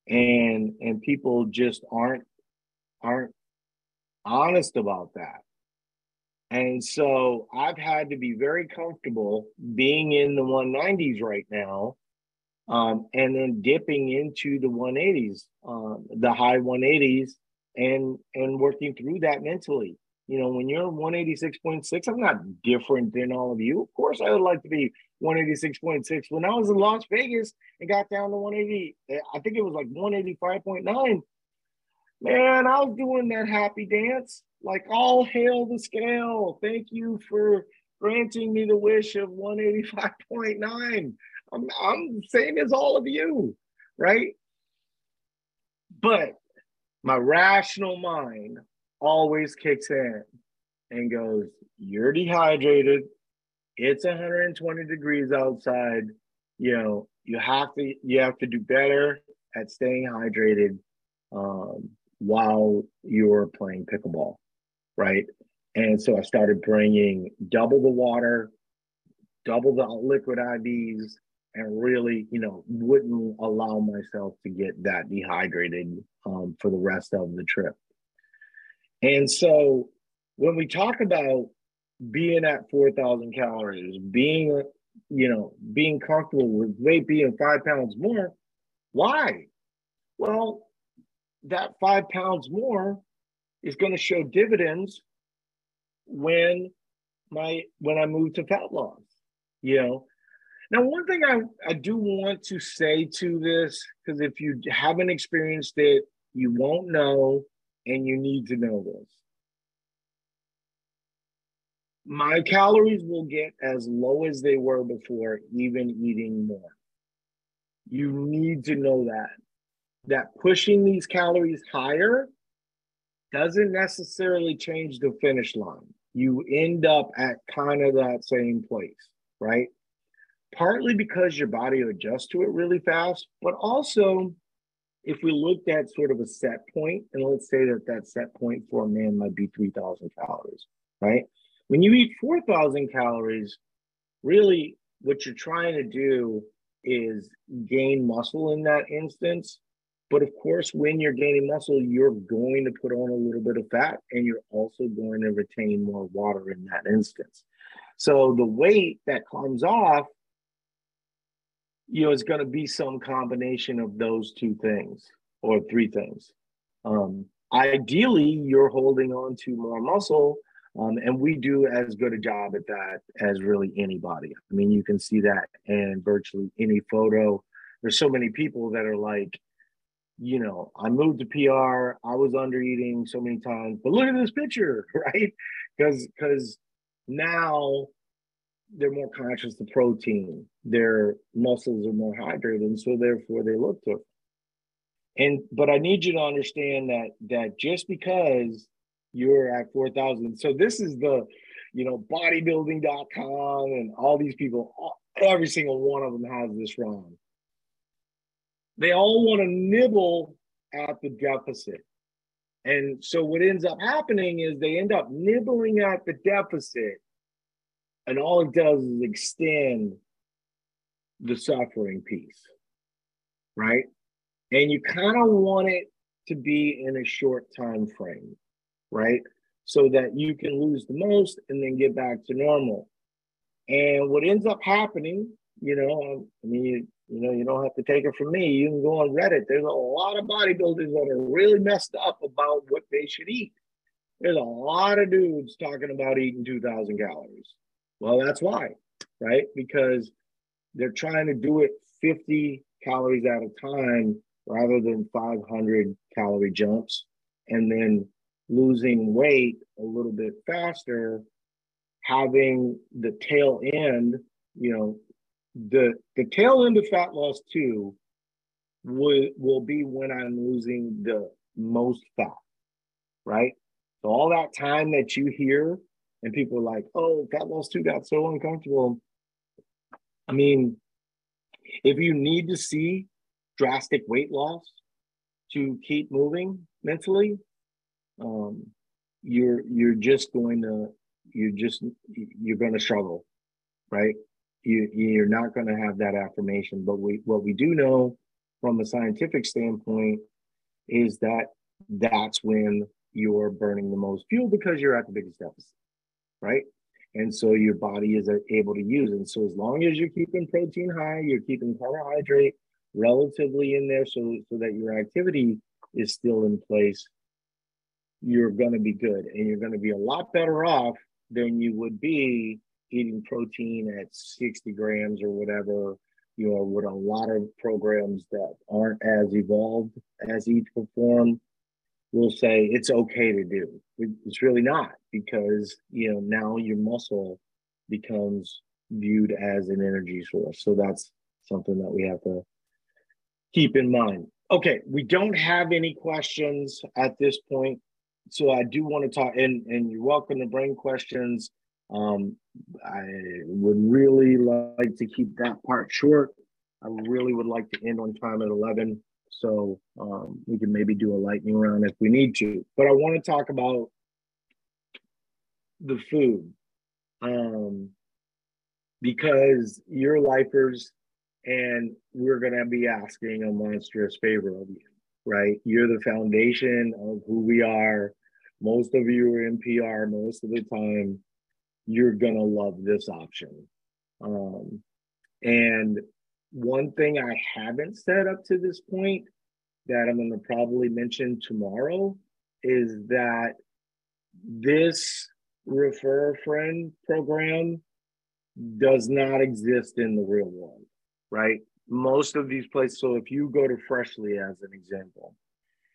and and people just aren't aren't honest about that. And so I've had to be very comfortable being in the 190s right now, um, and then dipping into the 180s, um, the high 180s and and working through that mentally. You know, when you're 186.6, I'm not different than all of you. Of course, I would like to be 186.6. When I was in Las Vegas and got down to 180, eh, I think it was like 185.9. Man, I was doing that happy dance. Like all hail the scale. Thank you for granting me the wish of 185.9. I'm, I'm the same as all of you, right? But my rational mind always kicks in and goes, You're dehydrated. It's 120 degrees outside. You know, you have to you have to do better at staying hydrated um, while you're playing pickleball, right? And so I started bringing double the water, double the liquid IVs, and really, you know, wouldn't allow myself to get that dehydrated um, for the rest of the trip. And so when we talk about being at 4,000 calories, being, you know, being comfortable with weight being five pounds more, why? Well, that five pounds more is going to show dividends when my when I move to fat loss. You know. Now, one thing I, I do want to say to this, because if you haven't experienced it, you won't know, and you need to know this. My calories will get as low as they were before, even eating more. You need to know that that pushing these calories higher doesn't necessarily change the finish line. You end up at kind of that same place, right? Partly because your body adjusts to it really fast, but also if we looked at sort of a set point, and let's say that that set point for a man might be 3,000 calories, right? When you eat 4,000 calories, really what you're trying to do is gain muscle in that instance but of course, when you're gaining muscle, you're going to put on a little bit of fat and you're also going to retain more water in that instance. So the weight that comes off, you know, it's going to be some combination of those two things or three things. Um, ideally, you're holding on to more muscle. Um, and we do as good a job at that as really anybody. I mean, you can see that in virtually any photo. There's so many people that are like, you know, I moved to PR. I was under eating so many times, but look at this picture, right? Because because now they're more conscious of protein. Their muscles are more hydrated, and so therefore they look different. And but I need you to understand that that just because you're at four thousand, so this is the, you know, bodybuilding.com and all these people, every single one of them has this wrong they all want to nibble at the deficit. And so what ends up happening is they end up nibbling at the deficit, and all it does is extend the suffering piece, right? And you kind of want it to be in a short time frame, right? So that you can lose the most and then get back to normal. And what ends up happening, you know, um, I mean, you know, you don't have to take it from me. You can go on Reddit. There's a lot of bodybuilders that are really messed up about what they should eat. There's a lot of dudes talking about eating 2,000 calories. Well, that's why, right? Because they're trying to do it 50 calories at a time rather than 500 calorie jumps and then losing weight a little bit faster, having the tail end, you know, the the tail end of fat loss too will will be when I'm losing the most fat, right? So all that time that you hear and people are like, oh, fat loss too got so uncomfortable. I mean, if you need to see drastic weight loss to keep moving mentally, um, you're you're just going to you're just you're going to struggle, right? you, you're not going to have that affirmation. But we, what we do know from a scientific standpoint is that that's when you're burning the most fuel because you're at the biggest deficit, right? And so your body is uh, able to use. And so as long as you're keeping protein high, you're keeping carbohydrate relatively in there so, so that your activity is still in place, you're going to be good. And you're going to be a lot better off than you would be eating protein at 60 grams or whatever, you know, with a lot of programs that aren't as evolved as to Perform will say it's okay to do. It's really not because, you know, now your muscle becomes viewed as an energy source. So that's something that we have to keep in mind. Okay, we don't have any questions at this point. So I do want to talk, and, and you're welcome to bring questions. Um, I would really like to keep that part short I really would like to end on time at 11 so um, we can maybe do a lightning round if we need to. But I want to talk about the food um, because you're lifers and we're going to be asking a monstrous favor of you, right? You're the foundation of who we are. Most of you are in PR most of the time. You're going to love this option. Um, and one thing I haven't said up to this point that I'm going to probably mention tomorrow is that this refer a friend program does not exist in the real world, right? Most of these places, so if you go to Freshly as an example,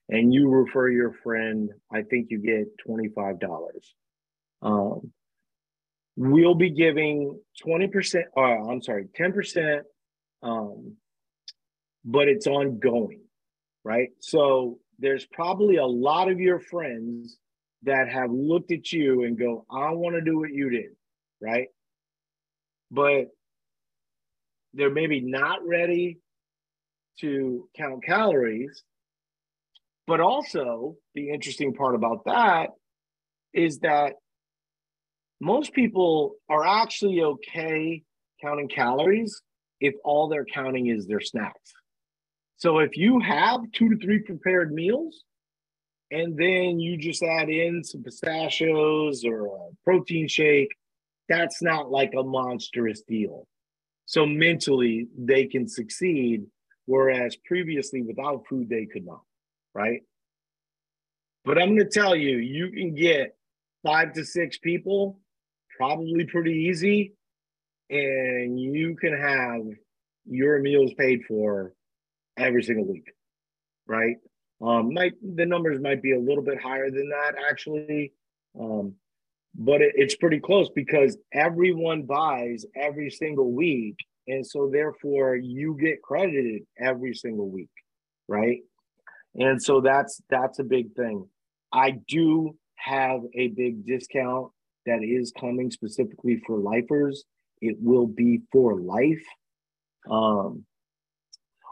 and you refer your friend, I think you get $25. Um, we'll be giving 20%, uh, I'm sorry, 10%, um, but it's ongoing, right? So there's probably a lot of your friends that have looked at you and go, I want to do what you did, right? But they're maybe not ready to count calories. But also, the interesting part about that is that most people are actually okay counting calories if all they're counting is their snacks. So if you have two to three prepared meals, and then you just add in some pistachios or a protein shake, that's not like a monstrous deal. So mentally, they can succeed, whereas previously without food, they could not, right? But I'm going to tell you, you can get five to six people probably pretty easy, and you can have your meals paid for every single week, right? Um, might the numbers might be a little bit higher than that actually, um, but it, it's pretty close because everyone buys every single week, and so therefore you get credited every single week, right? And so that's that's a big thing. I do have a big discount that is coming specifically for lifers. It will be for life, um,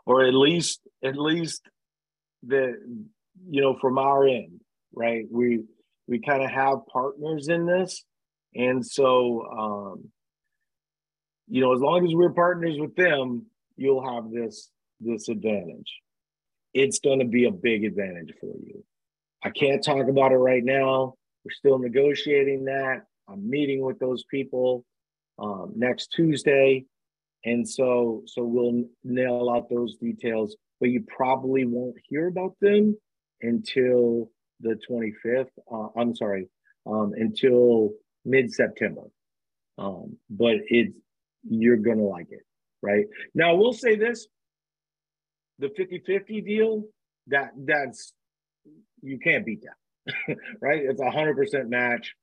or at least at least the you know from our end right? We we kind of have partners in this. And so um you know as long as we're partners with them you'll have this this advantage. It's going to be a big advantage for you. I can't talk about it right now. We're still negotiating that. I'm meeting with those people um, next tuesday and so so we'll nail out those details but you probably won't hear about them until the 25th. Uh, I'm sorry, um, until mid September. Um, but it's you're gonna like it, right? Now we'll say this: the 50-50 deal that that's you can't beat that, right? It's a hundred percent match.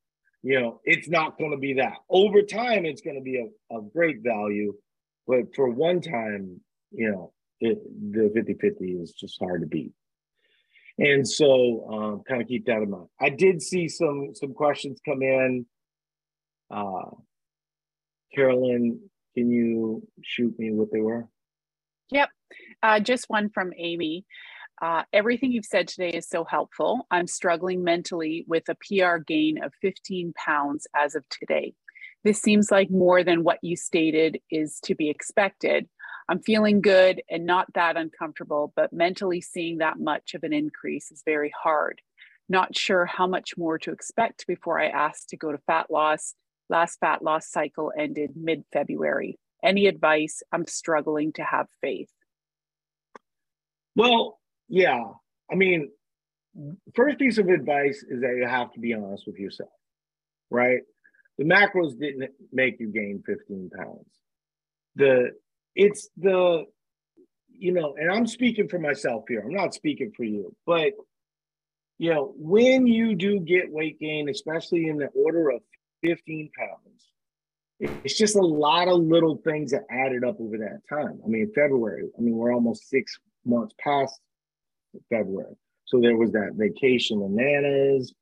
You know, it's not going to be that. Over time, it's going to be a, a great value, but for one time, you know, it, the 50 50 is just hard to beat. And so, um, kind of keep that in mind. I did see some some questions come in. Uh, Carolyn, can you shoot me what they were? Yep, uh, just one from Amy. Uh, everything you've said today is so helpful. I'm struggling mentally with a PR gain of 15 pounds as of today. This seems like more than what you stated is to be expected. I'm feeling good and not that uncomfortable, but mentally seeing that much of an increase is very hard. Not sure how much more to expect before I ask to go to fat loss. Last fat loss cycle ended mid February. Any advice? I'm struggling to have faith. Well, yeah. I mean, first piece of advice is that you have to be honest with yourself, right? The macros didn't make you gain 15 pounds. The it's the you know and i'm speaking for myself here i'm not speaking for you but you know when you do get weight gain especially in the order of 15 pounds it's just a lot of little things that added up over that time i mean february i mean we're almost six months past february. So there was that vacation in nanas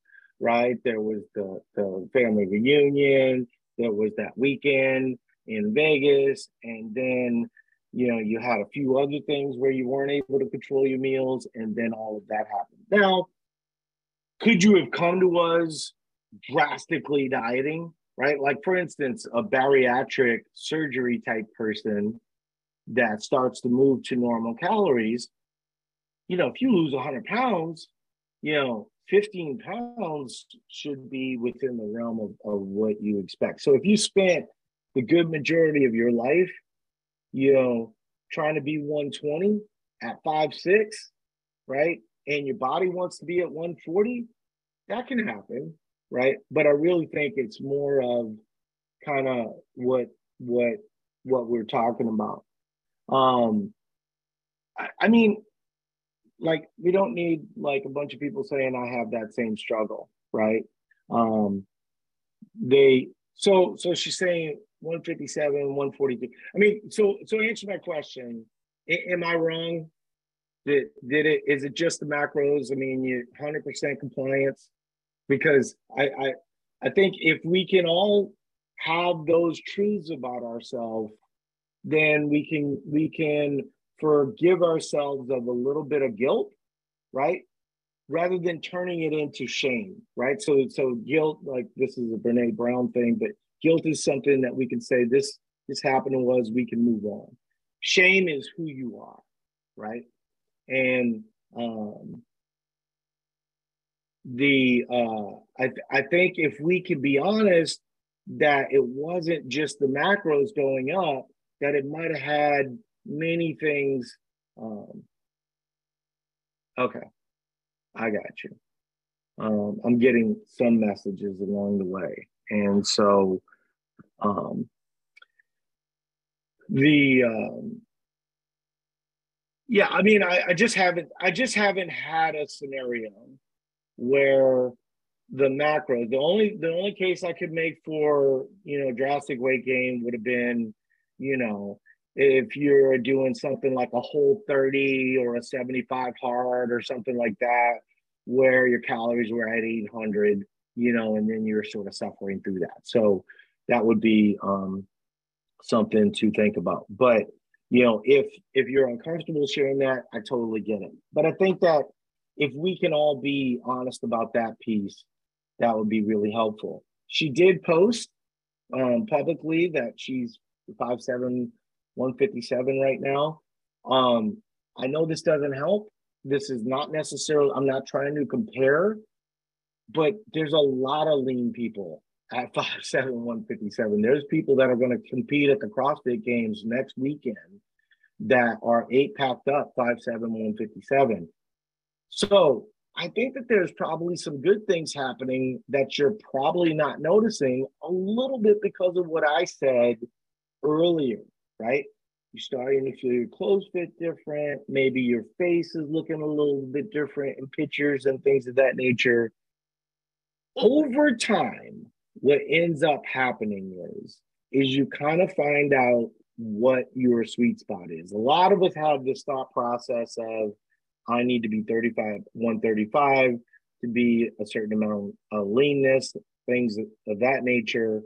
right? There was the, the family reunion. There was that weekend in Vegas, and then you know, you had a few other things where you weren't able to control your meals, and then all of that happened. Now, could you have come to us drastically dieting, right? Like, for instance, a bariatric surgery type person that starts to move to normal calories, you know, if you lose 100 pounds, you know, 15 pounds should be within the realm of, of what you expect. So if you spent the good majority of your life, you know, trying to be 120 at five six, right? And your body wants to be at 140, that can happen, right? But I really think it's more of kind of what what what we're talking about. Um I, I mean, like we don't need like a bunch of people saying I have that same struggle, right? Um they so so she's saying 157, 142. I mean, so so answer my question. Am I wrong? Did did it is it just the macros? I mean, you 100% compliance because I I I think if we can all have those truths about ourselves, then we can we can forgive ourselves of a little bit of guilt, right? Rather than turning it into shame, right? So, so guilt, like this is a Brene Brown thing, but guilt is something that we can say this this happened us, we can move on. Shame is who you are, right? And um, the uh, I I think if we can be honest that it wasn't just the macros going up, that it might have had many things. Um, okay, I got you. Um, I'm getting some messages along the way, and so um, the um, yeah, I mean, I, I just haven't, I just haven't had a scenario where the macro, the only, the only case I could make for you know drastic weight gain would have been, you know, if you're doing something like a whole 30 or a 75 hard or something like that, where your calories were at 800, you know, and then you're sort of suffering through that. So that would be um, something to think about. But you know, if if you're uncomfortable sharing that, I totally get it. But I think that if we can all be honest about that piece, that would be really helpful. She did post um, publicly that she's five seven 157 right now. Um, I know this doesn't help. This is not necessarily, I'm not trying to compare, but there's a lot of lean people at 5'7, 157. There's people that are going to compete at the CrossFit Games next weekend that are eight packed up, 5'7, 157. So I think that there's probably some good things happening that you're probably not noticing a little bit because of what I said earlier right? You're starting to feel your clothes fit different. Maybe your face is looking a little bit different in pictures and things of that nature. Over time, what ends up happening is, is you kind of find out what your sweet spot is. A lot of us have this thought process of, I need to be 35, 135 to be a certain amount of leanness, things of that nature.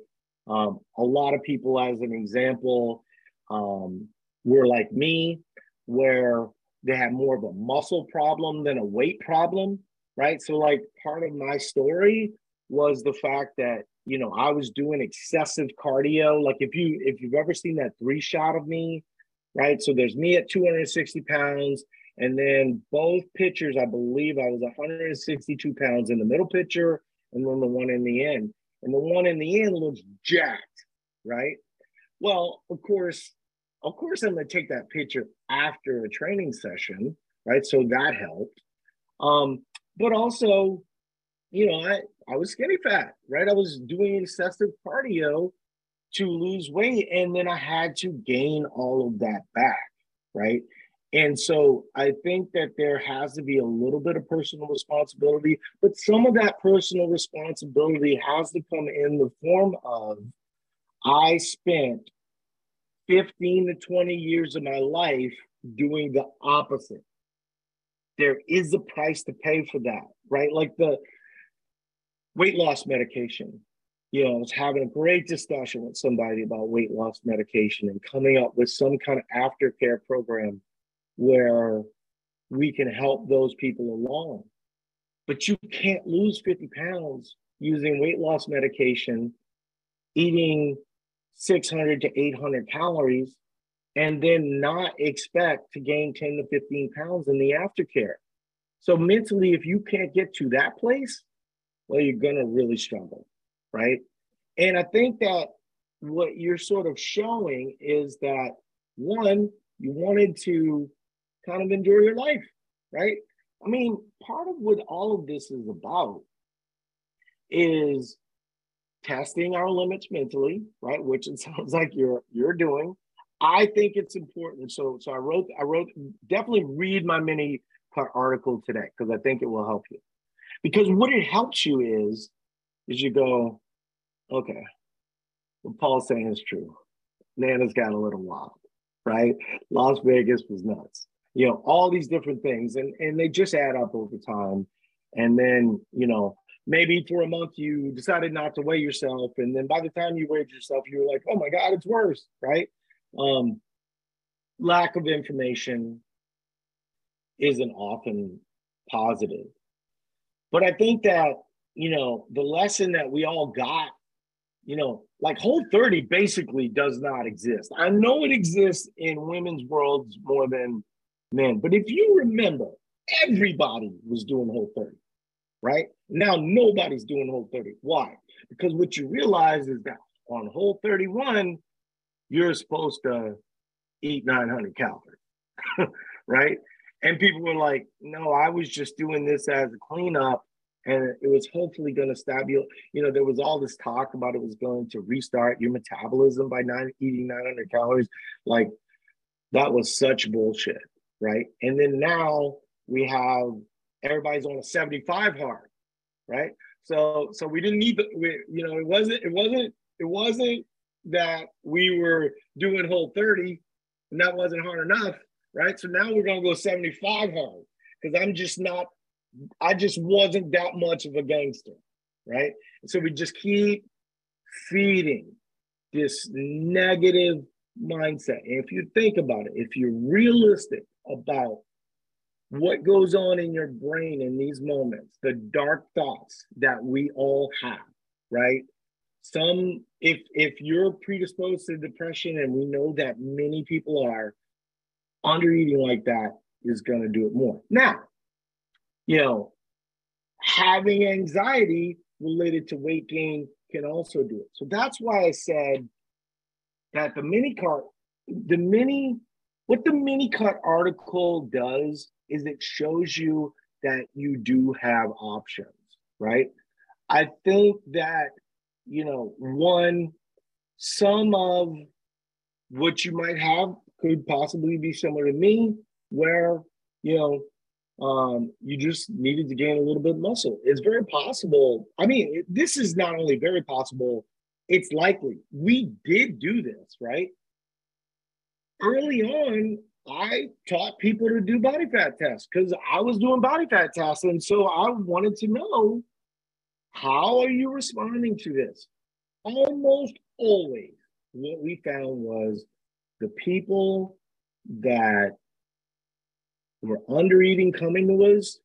Um, a lot of people, as an example, um, were like me, where they had more of a muscle problem than a weight problem, right? So, like, part of my story was the fact that you know I was doing excessive cardio. Like, if you if you've ever seen that three shot of me, right? So there's me at 260 pounds, and then both pictures, I believe I was 162 pounds in the middle picture, and then the one in the end. And the one in the end looks jacked, right? Well, of course, of course, I'm going to take that picture after a training session, right? So that helped. Um, but also, you know, I, I was skinny fat, right? I was doing excessive cardio to lose weight, and then I had to gain all of that back, right? And so I think that there has to be a little bit of personal responsibility, but some of that personal responsibility has to come in the form of I spent 15 to 20 years of my life doing the opposite. There is a price to pay for that, right? Like the weight loss medication. you know, I was having a great discussion with somebody about weight loss medication and coming up with some kind of aftercare program where we can help those people along. But you can't lose 50 pounds using weight loss medication, eating 600 to 800 calories, and then not expect to gain 10 to 15 pounds in the aftercare. So, mentally, if you can't get to that place, well, you're going to really struggle, right? And I think that what you're sort of showing is that one, you wanted to kind of endure your life, right? I mean, part of what all of this is about is testing our limits mentally, right? Which it sounds like you're you're doing. I think it's important. So so I wrote I wrote definitely read my mini article today because I think it will help you. Because what it helps you is is you go, okay, what Paul's saying is true. Nana's got a little wild, right? Las Vegas was nuts you know, all these different things, and and they just add up over time. And then, you know, maybe for a month you decided not to weigh yourself, and then by the time you weighed yourself, you were like, oh my god, it's worse, right? Um, lack of information isn't often positive, but I think that you know the lesson that we all got you know, like Whole 30 basically does not exist. I know it exists in women's worlds more than men But if you remember, everybody was doing Whole 30, right? Now nobody's doing Whole 30. Why? Because what you realize is that on Whole 31, you're supposed to eat 900 calories, right? And people were like, no, I was just doing this as a cleanup and it was hopefully going to stab you. You know, there was all this talk about it was going to restart your metabolism by not eating 900 calories. Like that was such bullshit right? And then now we have everybody's on a 75 hard, right? So so we didn't need the we, you know it wasn't it wasn't it wasn't that we were doing whole 30 and that wasn't hard enough, right? So now we're gonna go 75 hard because I'm just not I just wasn't that much of a gangster, right? so we just keep feeding this negative mindset. And if you think about it, if you're realistic about what goes on in your brain in these moments, the dark thoughts that we all have, right? Some, if if you're predisposed to depression, and we know that many people are, under eating like that is going to do it more. Now, you know, having anxiety related to weight gain can also do it. So that's why I said that the mini cart, the mini what the mini cut article does is it shows you that you do have options, right? I think that, you know, one, some of what you might have could possibly be similar to me, where, you know, um, you just needed to gain a little bit of muscle. It's very possible. I mean, this is not only very possible, it's likely. We did do this, right? Early on, I taught people to do body fat tests because I was doing body fat tests. And so I wanted to know how are you responding to this? Almost always, what we found was the people that were under eating coming to us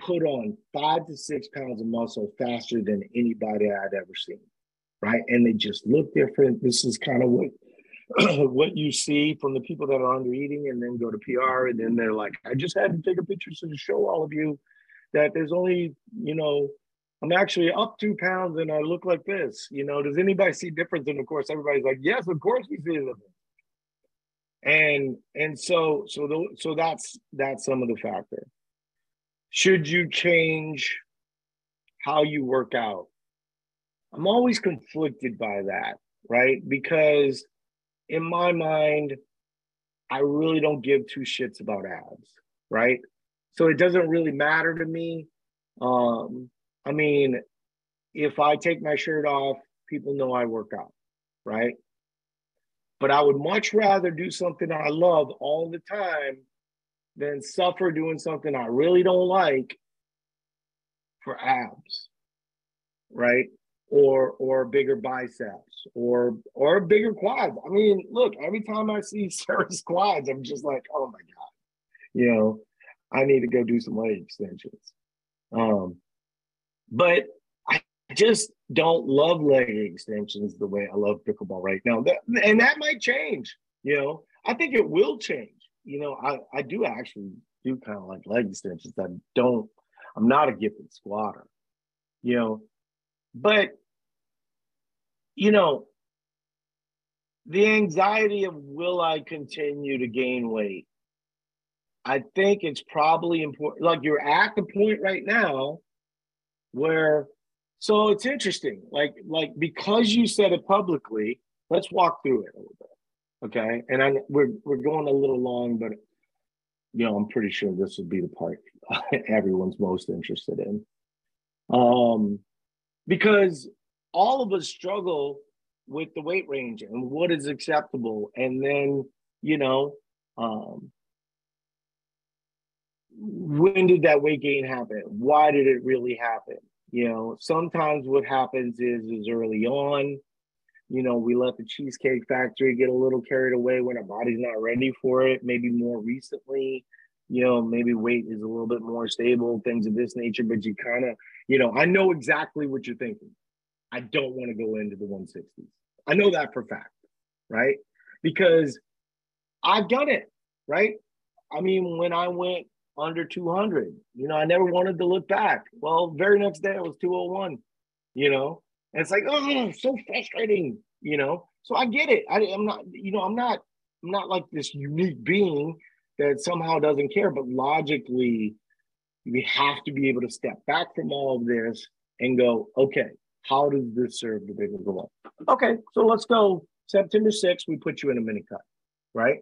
put on five to six pounds of muscle faster than anybody I'd ever seen. Right. And they just look different. This is kind of what what you see from the people that are under eating and then go to PR and then they're like, I just had to take a picture to show all of you that there's only, you know, I'm actually up two pounds and I look like this. You know, does anybody see difference? And of course, everybody's like, yes, of course we see difference. And and so so the, so that's that's some of the factor. Should you change how you work out? I'm always conflicted by that, right? Because in my mind, I really don't give two shits about abs, right? So it doesn't really matter to me. Um, I mean, if I take my shirt off, people know I work out, right? But I would much rather do something I love all the time than suffer doing something I really don't like for abs, right? or or bigger biceps or or bigger quads. I mean, look, every time I see Sarah's quads, I'm just like, oh my god, you know, I need to go do some leg extensions. Um, but I just don't love leg extensions the way I love pickleball right now. That, and that might change. You know, I think it will change. You know, I I do actually do kind of like leg extensions. I don't. I'm not a gifted squatter. You know, but, you know, the anxiety of will I continue to gain weight? I think it's probably important. Like you're at the point right now where, so it's interesting. Like, like because you said it publicly, let's walk through it a little bit. Okay. And I, we're, we're going a little long, but you know, I'm pretty sure this would be the part everyone's most interested in. Um, because all of us struggle with the weight range and what is acceptable. And then you know um, when did that weight gain happen? Why did it really happen? You know sometimes what happens is is early on you know we let the cheesecake factory get a little carried away when our body's not ready for it maybe more recently. You know maybe weight is a little bit more stable things of this nature but you kind of you know, I know exactly what you're thinking. I don't want to go into the 160s. I know that for fact, right? Because I've done it, right? I mean, when I went under 200, you know, I never wanted to look back. Well, very next day it was 201, you know, and it's like, oh, so frustrating, you know. So I get it. I, I'm not, you know, I'm not, I'm not like this unique being that somehow doesn't care, but logically, we have to be able to step back from all of this and go, okay, how does this serve the bigger goal? Okay, so let's go September 6th, we put you in a mini cut, right?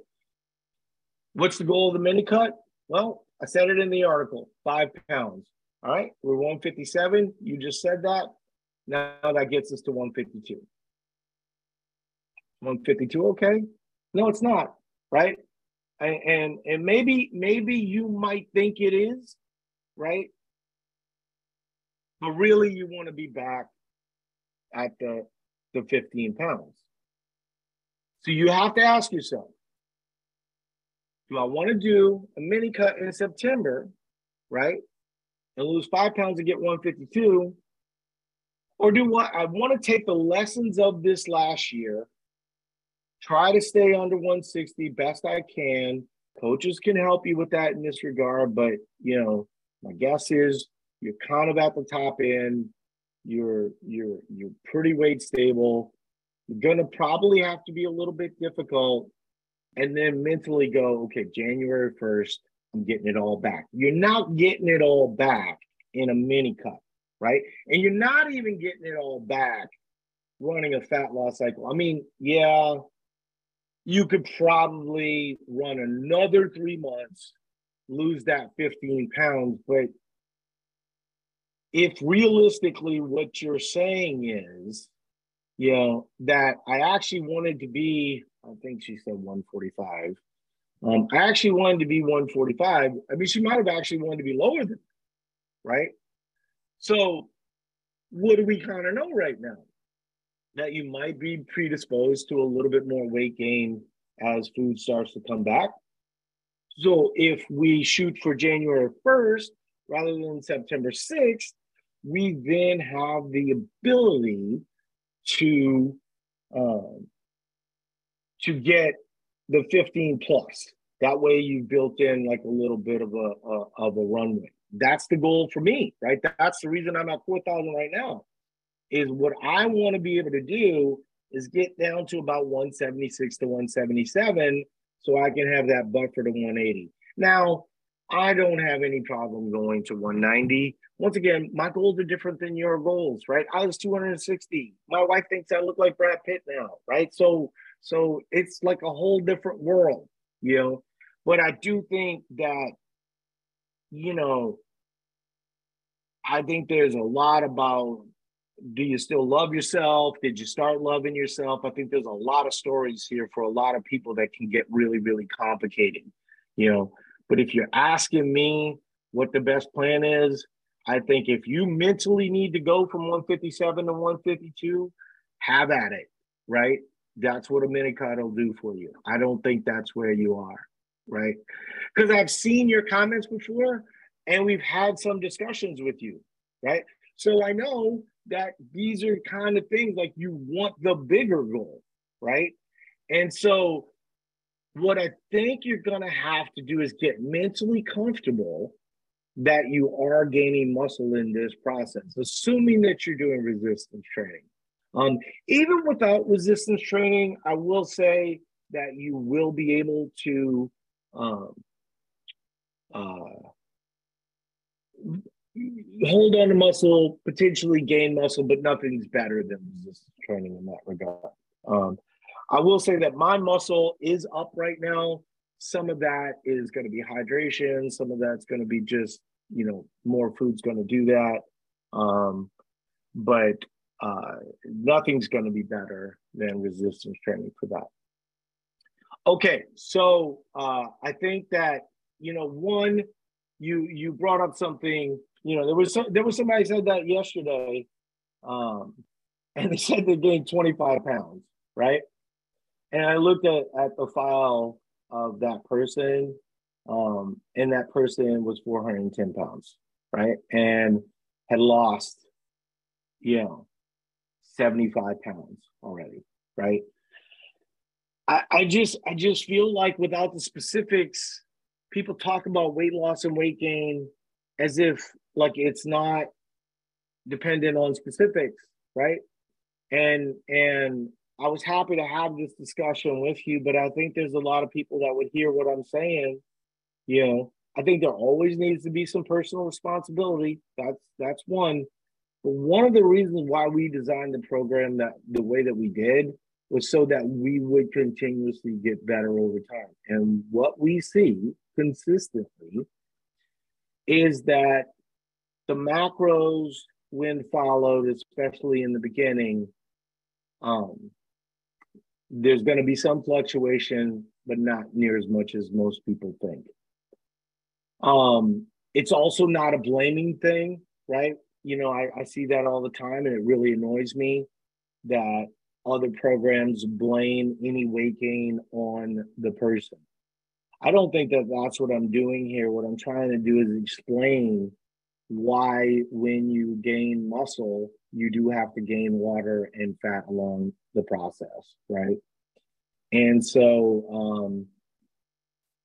What's the goal of the mini cut? Well, I said it in the article five pounds. All right, we're 157. You just said that. Now that gets us to 152. 152, okay? No, it's not, right? And, and and maybe maybe you might think it is, right? But really, you want to be back at the, the 15 pounds. So you have to ask yourself do I want to do a mini cut in September, right? And lose five pounds and get 152? Or do what I want to take the lessons of this last year, try to stay under 160 best I can. Coaches can help you with that in this regard, but you know, my guess is you're kind of at the top end. You're you're you're pretty weight stable. You're gonna probably have to be a little bit difficult, and then mentally go, okay, January first, I'm getting it all back. You're not getting it all back in a mini cut, right? And you're not even getting it all back running a fat loss cycle. I mean, yeah, you could probably run another three months lose that 15 pounds. But if realistically what you're saying is, you know, that I actually wanted to be, I think she said 145. Um, I actually wanted to be 145. I mean, she might have actually wanted to be lower than, that, right? So, what do we kind of know right now? That you might be predisposed to a little bit more weight gain as food starts to come back. So if we shoot for January 1st rather than September 6th, we then have the ability to um, to get the 15 plus. That way you've built in like a little bit of a, a of a runway. That's the goal for me, right? That's the reason I'm at 4,000 right now. Is what I want to be able to do is get down to about 176 to 177 so I can have that buffer to 180. Now, I don't have any problem going to 190. Once again, my goals are different than your goals, right? I was 260. My wife thinks I look like Brad Pitt now, right? So, so it's like a whole different world, you know. But I do think that, you know, I think there's a lot about do you still love yourself? Did you start loving yourself? I think there's a lot of stories here for a lot of people that can get really, really complicated, you know. But if you're asking me what the best plan is, I think if you mentally need to go from 157 to 152, have at it, right? That's what a mini cut will do for you. I don't think that's where you are, right? Because I've seen your comments before and we've had some discussions with you, right? So I know that these are kind of things like you want the bigger goal, right? And so what I think you're going to have to do is get mentally comfortable that you are gaining muscle in this process, assuming that you're doing resistance training. Um, even without resistance training, I will say that you will be able to um, uh, hold on to muscle, potentially gain muscle, but nothing's better than resistance training in that regard. Um, I will say that my muscle is up right now. Some of that is going to be hydration. Some of that's going to be just, you know, more food's going to do that. Um, but uh, nothing's going to be better than resistance training for that. Okay, so uh, I think that you know, one, you you brought up something. You know, there was some, there was somebody said that yesterday, um, and they said they gained 25 pounds, right? And I looked at at the file of that person, um, and that person was 410 pounds, right? And had lost, you know, 75 pounds already, right? I, I just I just feel like without the specifics, people talk about weight loss and weight gain as if like it's not dependent on specifics, right? And and I was happy to have this discussion with you, but I think there's a lot of people that would hear what I'm saying. You know, I think there always needs to be some personal responsibility. That's that's one. But one of the reasons why we designed the program that the way that we did was so that we would continuously get better over time. And what we see consistently is that the macros, when followed, especially in the beginning, um, there's going to be some fluctuation, but not near as much as most people think. Um, it's also not a blaming thing, right? you know, I, I see that all the time, and it really annoys me that other programs blame any weight gain on the person. I don't think that that's what I'm doing here. What I'm trying to do is explain why, when you gain muscle, you do have to gain water and fat along the process, right? And so, um,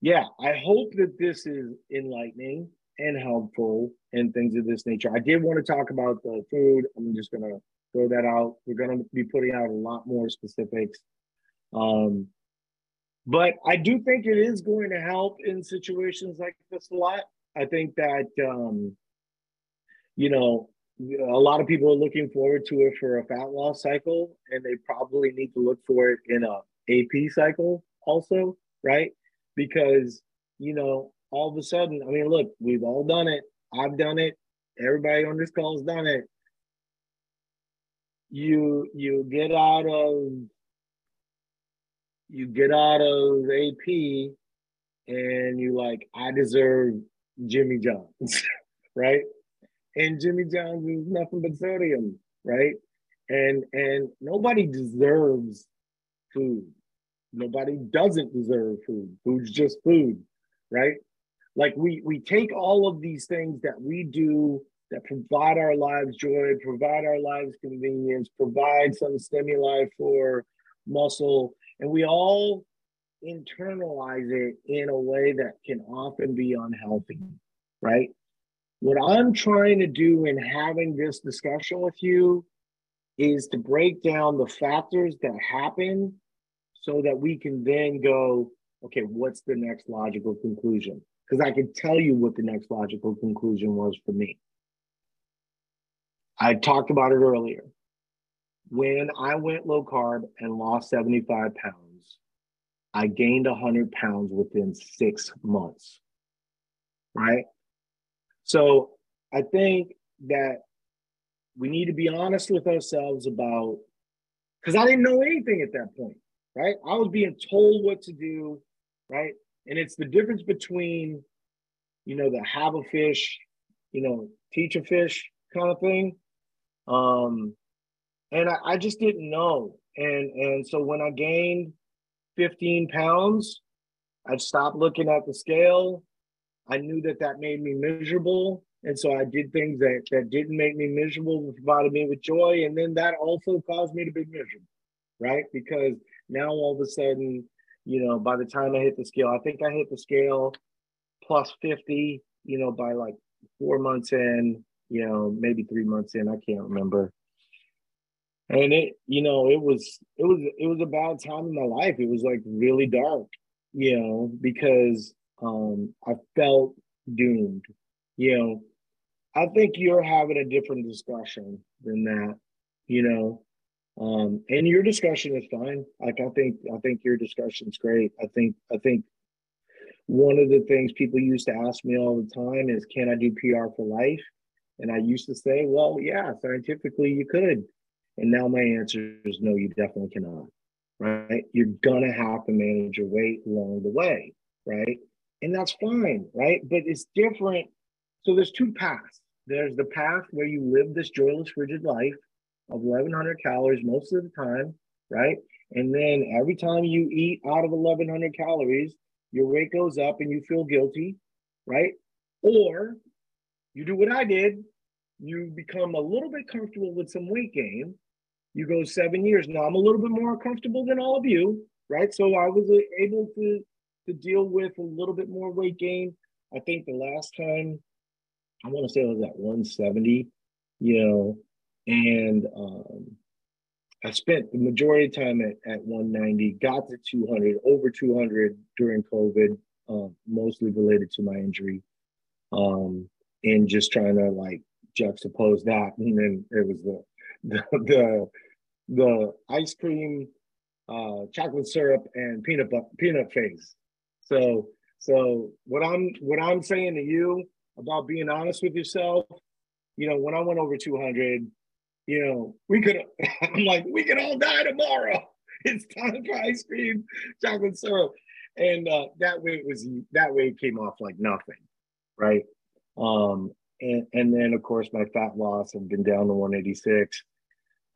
yeah, I hope that this is enlightening and helpful and things of this nature. I did want to talk about the food. I'm just going to throw that out. We're going to be putting out a lot more specifics. Um, but I do think it is going to help in situations like this a lot. I think that, um, you know, a lot of people are looking forward to it for a fat loss cycle, and they probably need to look for it in a AP cycle also, right? Because, you know, all of a sudden, I mean, look, we've all done it. I've done it. Everybody on this call has done it. You you get out of you get out of AP and you like, I deserve Jimmy John's, right? And Jimmy John's is nothing but sodium, right? And and nobody deserves food. Nobody doesn't deserve food. Food's just food, right? like we we take all of these things that we do that provide our lives joy provide our lives convenience provide some stimuli for muscle and we all internalize it in a way that can often be unhealthy right what i'm trying to do in having this discussion with you is to break down the factors that happen so that we can then go okay what's the next logical conclusion because I can tell you what the next logical conclusion was for me. I talked about it earlier. When I went low carb and lost 75 pounds, I gained 100 pounds within six months. Right. So I think that we need to be honest with ourselves about, because I didn't know anything at that point. Right. I was being told what to do. Right. And it's the difference between, you know, the have a fish you know, teach a fish kind of thing. Um, and I, I just didn't know. And and so when I gained 15 pounds, I stopped looking at the scale. I knew that that made me miserable. And so I did things that, that didn't make me miserable, provided me with joy. And then that also caused me to be miserable, right? Because now all of a sudden, you know, by the time I hit the scale, I think I hit the scale plus 50, you know, by like four months in, you know, maybe three months in, I can't remember. And it, you know, it was it was it was a bad time in my life. It was like really dark, you know, because um I felt doomed. You know, I think you're having a different discussion than that, you know. Um, and your discussion is fine. Like I think I think your discussion's great. I think I think one of the things people used to ask me all the time is can I do PR for life? And I used to say, well, yeah, scientifically you could. And now my answer is no, you definitely cannot. Right? You're gonna have to manage your weight along the way, right? And that's fine, right? But it's different. So there's two paths. There's the path where you live this joyless, rigid life of 1100 calories most of the time, right? And then every time you eat out of 1100 calories, your weight goes up and you feel guilty, right? Or you do what I did, you become a little bit comfortable with some weight gain. You go seven years. Now I'm a little bit more comfortable than all of you, right? So I was able to to deal with a little bit more weight gain. I think the last time I want to say I was at 170, you know, and um, I spent the majority of time at, at 190, got to 200, over 200 during COVID, uh, mostly related to my injury, um, and just trying to like juxtapose that. And then it was the the the, the ice cream, uh, chocolate syrup, and peanut peanut phase. So so what I'm what I'm saying to you about being honest with yourself, you know, when I went over 200, you know, we could, I'm like, we could all die tomorrow. It's time for ice cream, chocolate syrup. And uh, that way it was, that way it came off like nothing. Right. Um, and, and then of course my fat loss, I've been down to 186.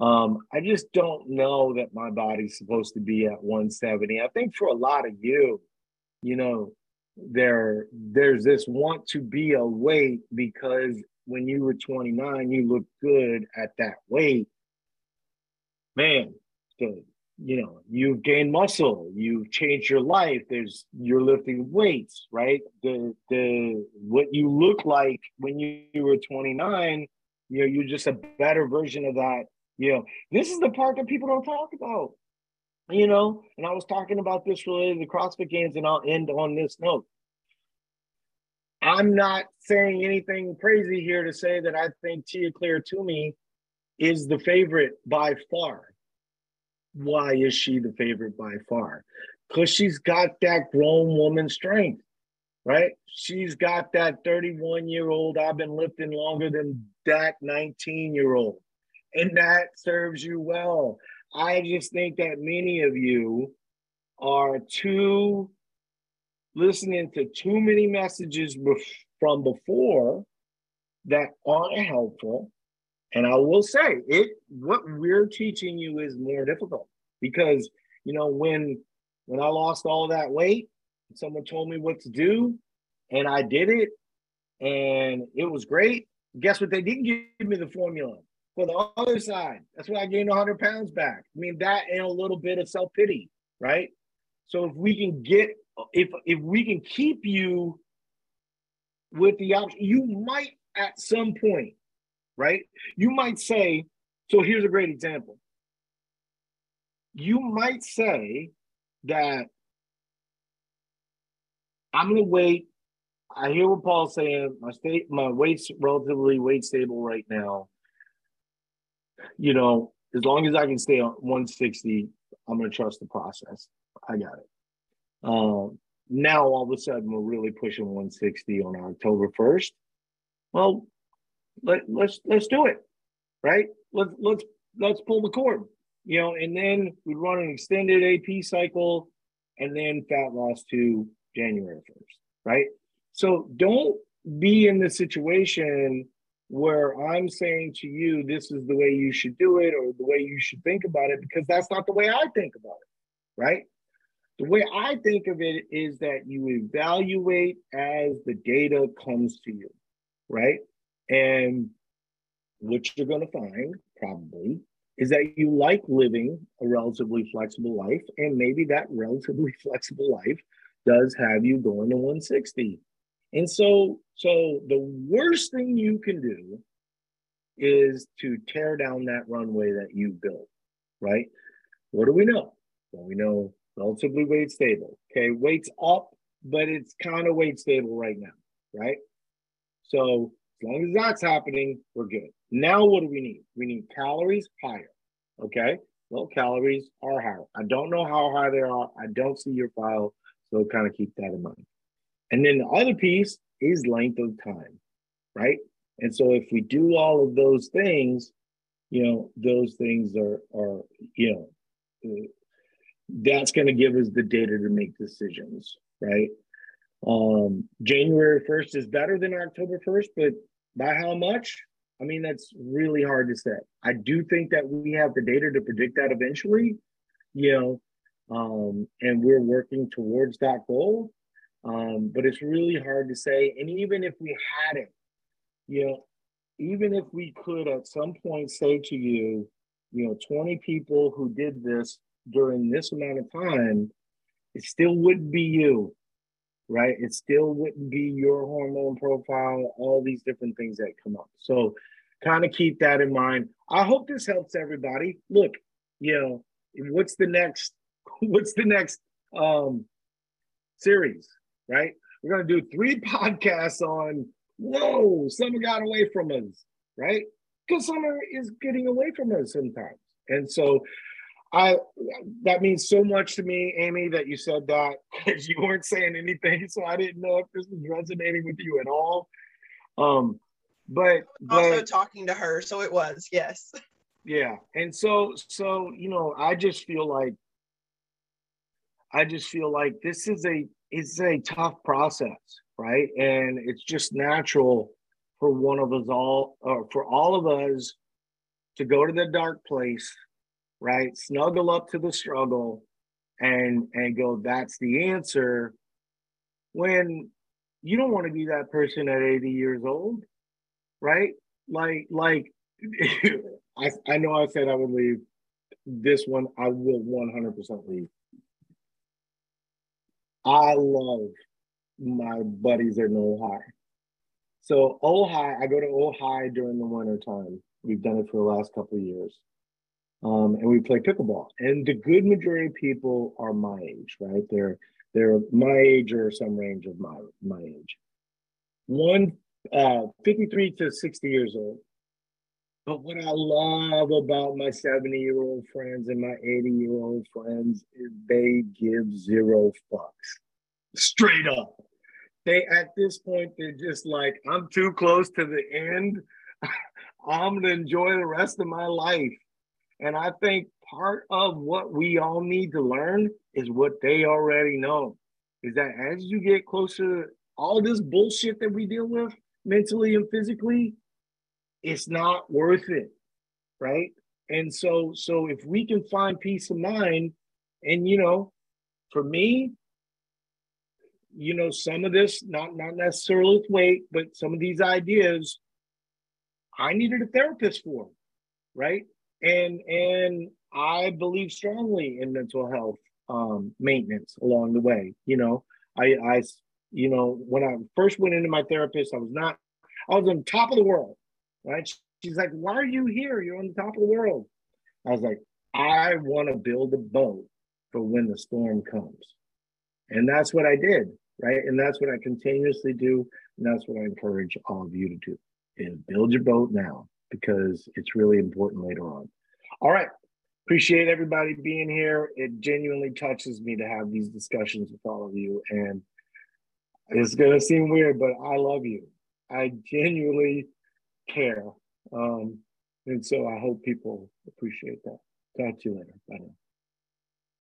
Um, I just don't know that my body's supposed to be at 170. I think for a lot of you, you know, there there's this want to be a weight because when you were 29, you looked good at that weight. Man, the, you know, you've gained muscle, you've changed your life. There's you're lifting weights, right? The the what you look like when you, you were 29, you know, you're just a better version of that. You know, this is the part that people don't talk about. You know, and I was talking about this related to CrossFit Games, and I'll end on this note. I'm not saying anything crazy here to say that I think Tia Clair Toomey is the favorite by far. Why is she the favorite by far? Because she's got that grown woman strength, right? She's got that 31 year old, I've been lifting longer than that 19 year old. And that serves you well. I just think that many of you are too listening to too many messages from before that aren't helpful. And I will say it what we're teaching you is more difficult because you know when when I lost all that weight, someone told me what to do and I did it and it was great. Guess what? They didn't give me the formula for the other side. That's why I gained 100 pounds back. I mean, that and a little bit of self pity, right? So if we can get if if we can keep you with the option, you might at some point, right? You might say, so here's a great example. You might say that I'm gonna wait. I hear what Paul's saying. My state, my weight's relatively weight stable right now. You know, as long as I can stay on 160, I'm gonna trust the process. I got it. Um, now all of a sudden we're really pushing 160 on October 1st. Well, let, let's let's do it, right? Let's let's let's pull the cord, you know, and then we run an extended AP cycle, and then fat loss to January 1st, right? So don't be in the situation where I'm saying to you, this is the way you should do it or the way you should think about it, because that's not the way I think about it, right? The way I think of it is that you evaluate as the data comes to you, right? And what you're going to find probably is that you like living a relatively flexible life. And maybe that relatively flexible life does have you going to 160. And so, so the worst thing you can do is to tear down that runway that you built, right? What do we know? Well, we know relatively weight stable. Okay, weight's up, but it's kind of weight stable right now, right? So as long as that's happening, we're good. Now, what do we need? We need calories higher. Okay, well, calories are higher. I don't know how high they are. I don't see your file, so kind of keep that in mind. And then the other piece is length of time, right? And so if we do all of those things, you know, those things are are you know, uh, that's going to give us the data to make decisions, right? Um, January 1st is better than October 1st, but by how much? I mean, that's really hard to say. I do think that we have the data to predict that eventually, you know, um, and we're working towards that goal. Um, but it's really hard to say. And even if we had it, you know, even if we could at some point say to you, you know, 20 people who did this during this amount of time, it still wouldn't be you, right? It still wouldn't be your hormone profile, all these different things that come up. So kind of keep that in mind. I hope this helps everybody. Look, you know, what's the next what's the next um series, right? We're gonna do three podcasts on whoa, summer got away from us, right? Because summer is getting away from us sometimes. And so I that means so much to me, Amy, that you said that because you weren't saying anything, so I didn't know if this was resonating with you at all. Um, but, but also talking to her, so it was yes. Yeah, and so so you know, I just feel like I just feel like this is a it's a tough process, right? And it's just natural for one of us all, or for all of us, to go to the dark place right? Snuggle up to the struggle and and go, that's the answer. When you don't want to be that person at 80 years old, right? Like, like I, I know I said I would leave. This one I will 100% leave. I love my buddies at Ojai. So Ojai, I go to Ojai during the winter time. We've done it for the last couple of years um, and we play pickleball. And the good majority of people are my age, right? They're they're my age or some range of my my age. One uh, 53 to 60 years old. But what I love about my 70 year old friends and my 80 year old friends is they give zero fucks. Straight up. They at this point, they're just like, I'm too close to the end. I'm gonna enjoy the rest of my life. And I think part of what we all need to learn is what they already know is that as you get closer, all this bullshit that we deal with mentally and physically, it's not worth it. Right. And so, so if we can find peace of mind, and you know, for me, you know, some of this, not not necessarily with weight, but some of these ideas, I needed a therapist for, right? and and I believe strongly in mental health um, maintenance along the way. You know, I I you know when I first went into my therapist, I was not I was on top of the world, right? She's like, "Why are you here? You're on the top of the world." I was like, "I want to build a boat for when the storm comes," and that's what I did, right? And that's what I continuously do, and that's what I encourage all of you to do: is build your boat now because it's really important later on. All right. Appreciate everybody being here. It genuinely touches me to have these discussions with all of you. And it's going to seem weird, but I love you. I genuinely care. Um, and so I hope people appreciate that. Talk to you later. Bye now.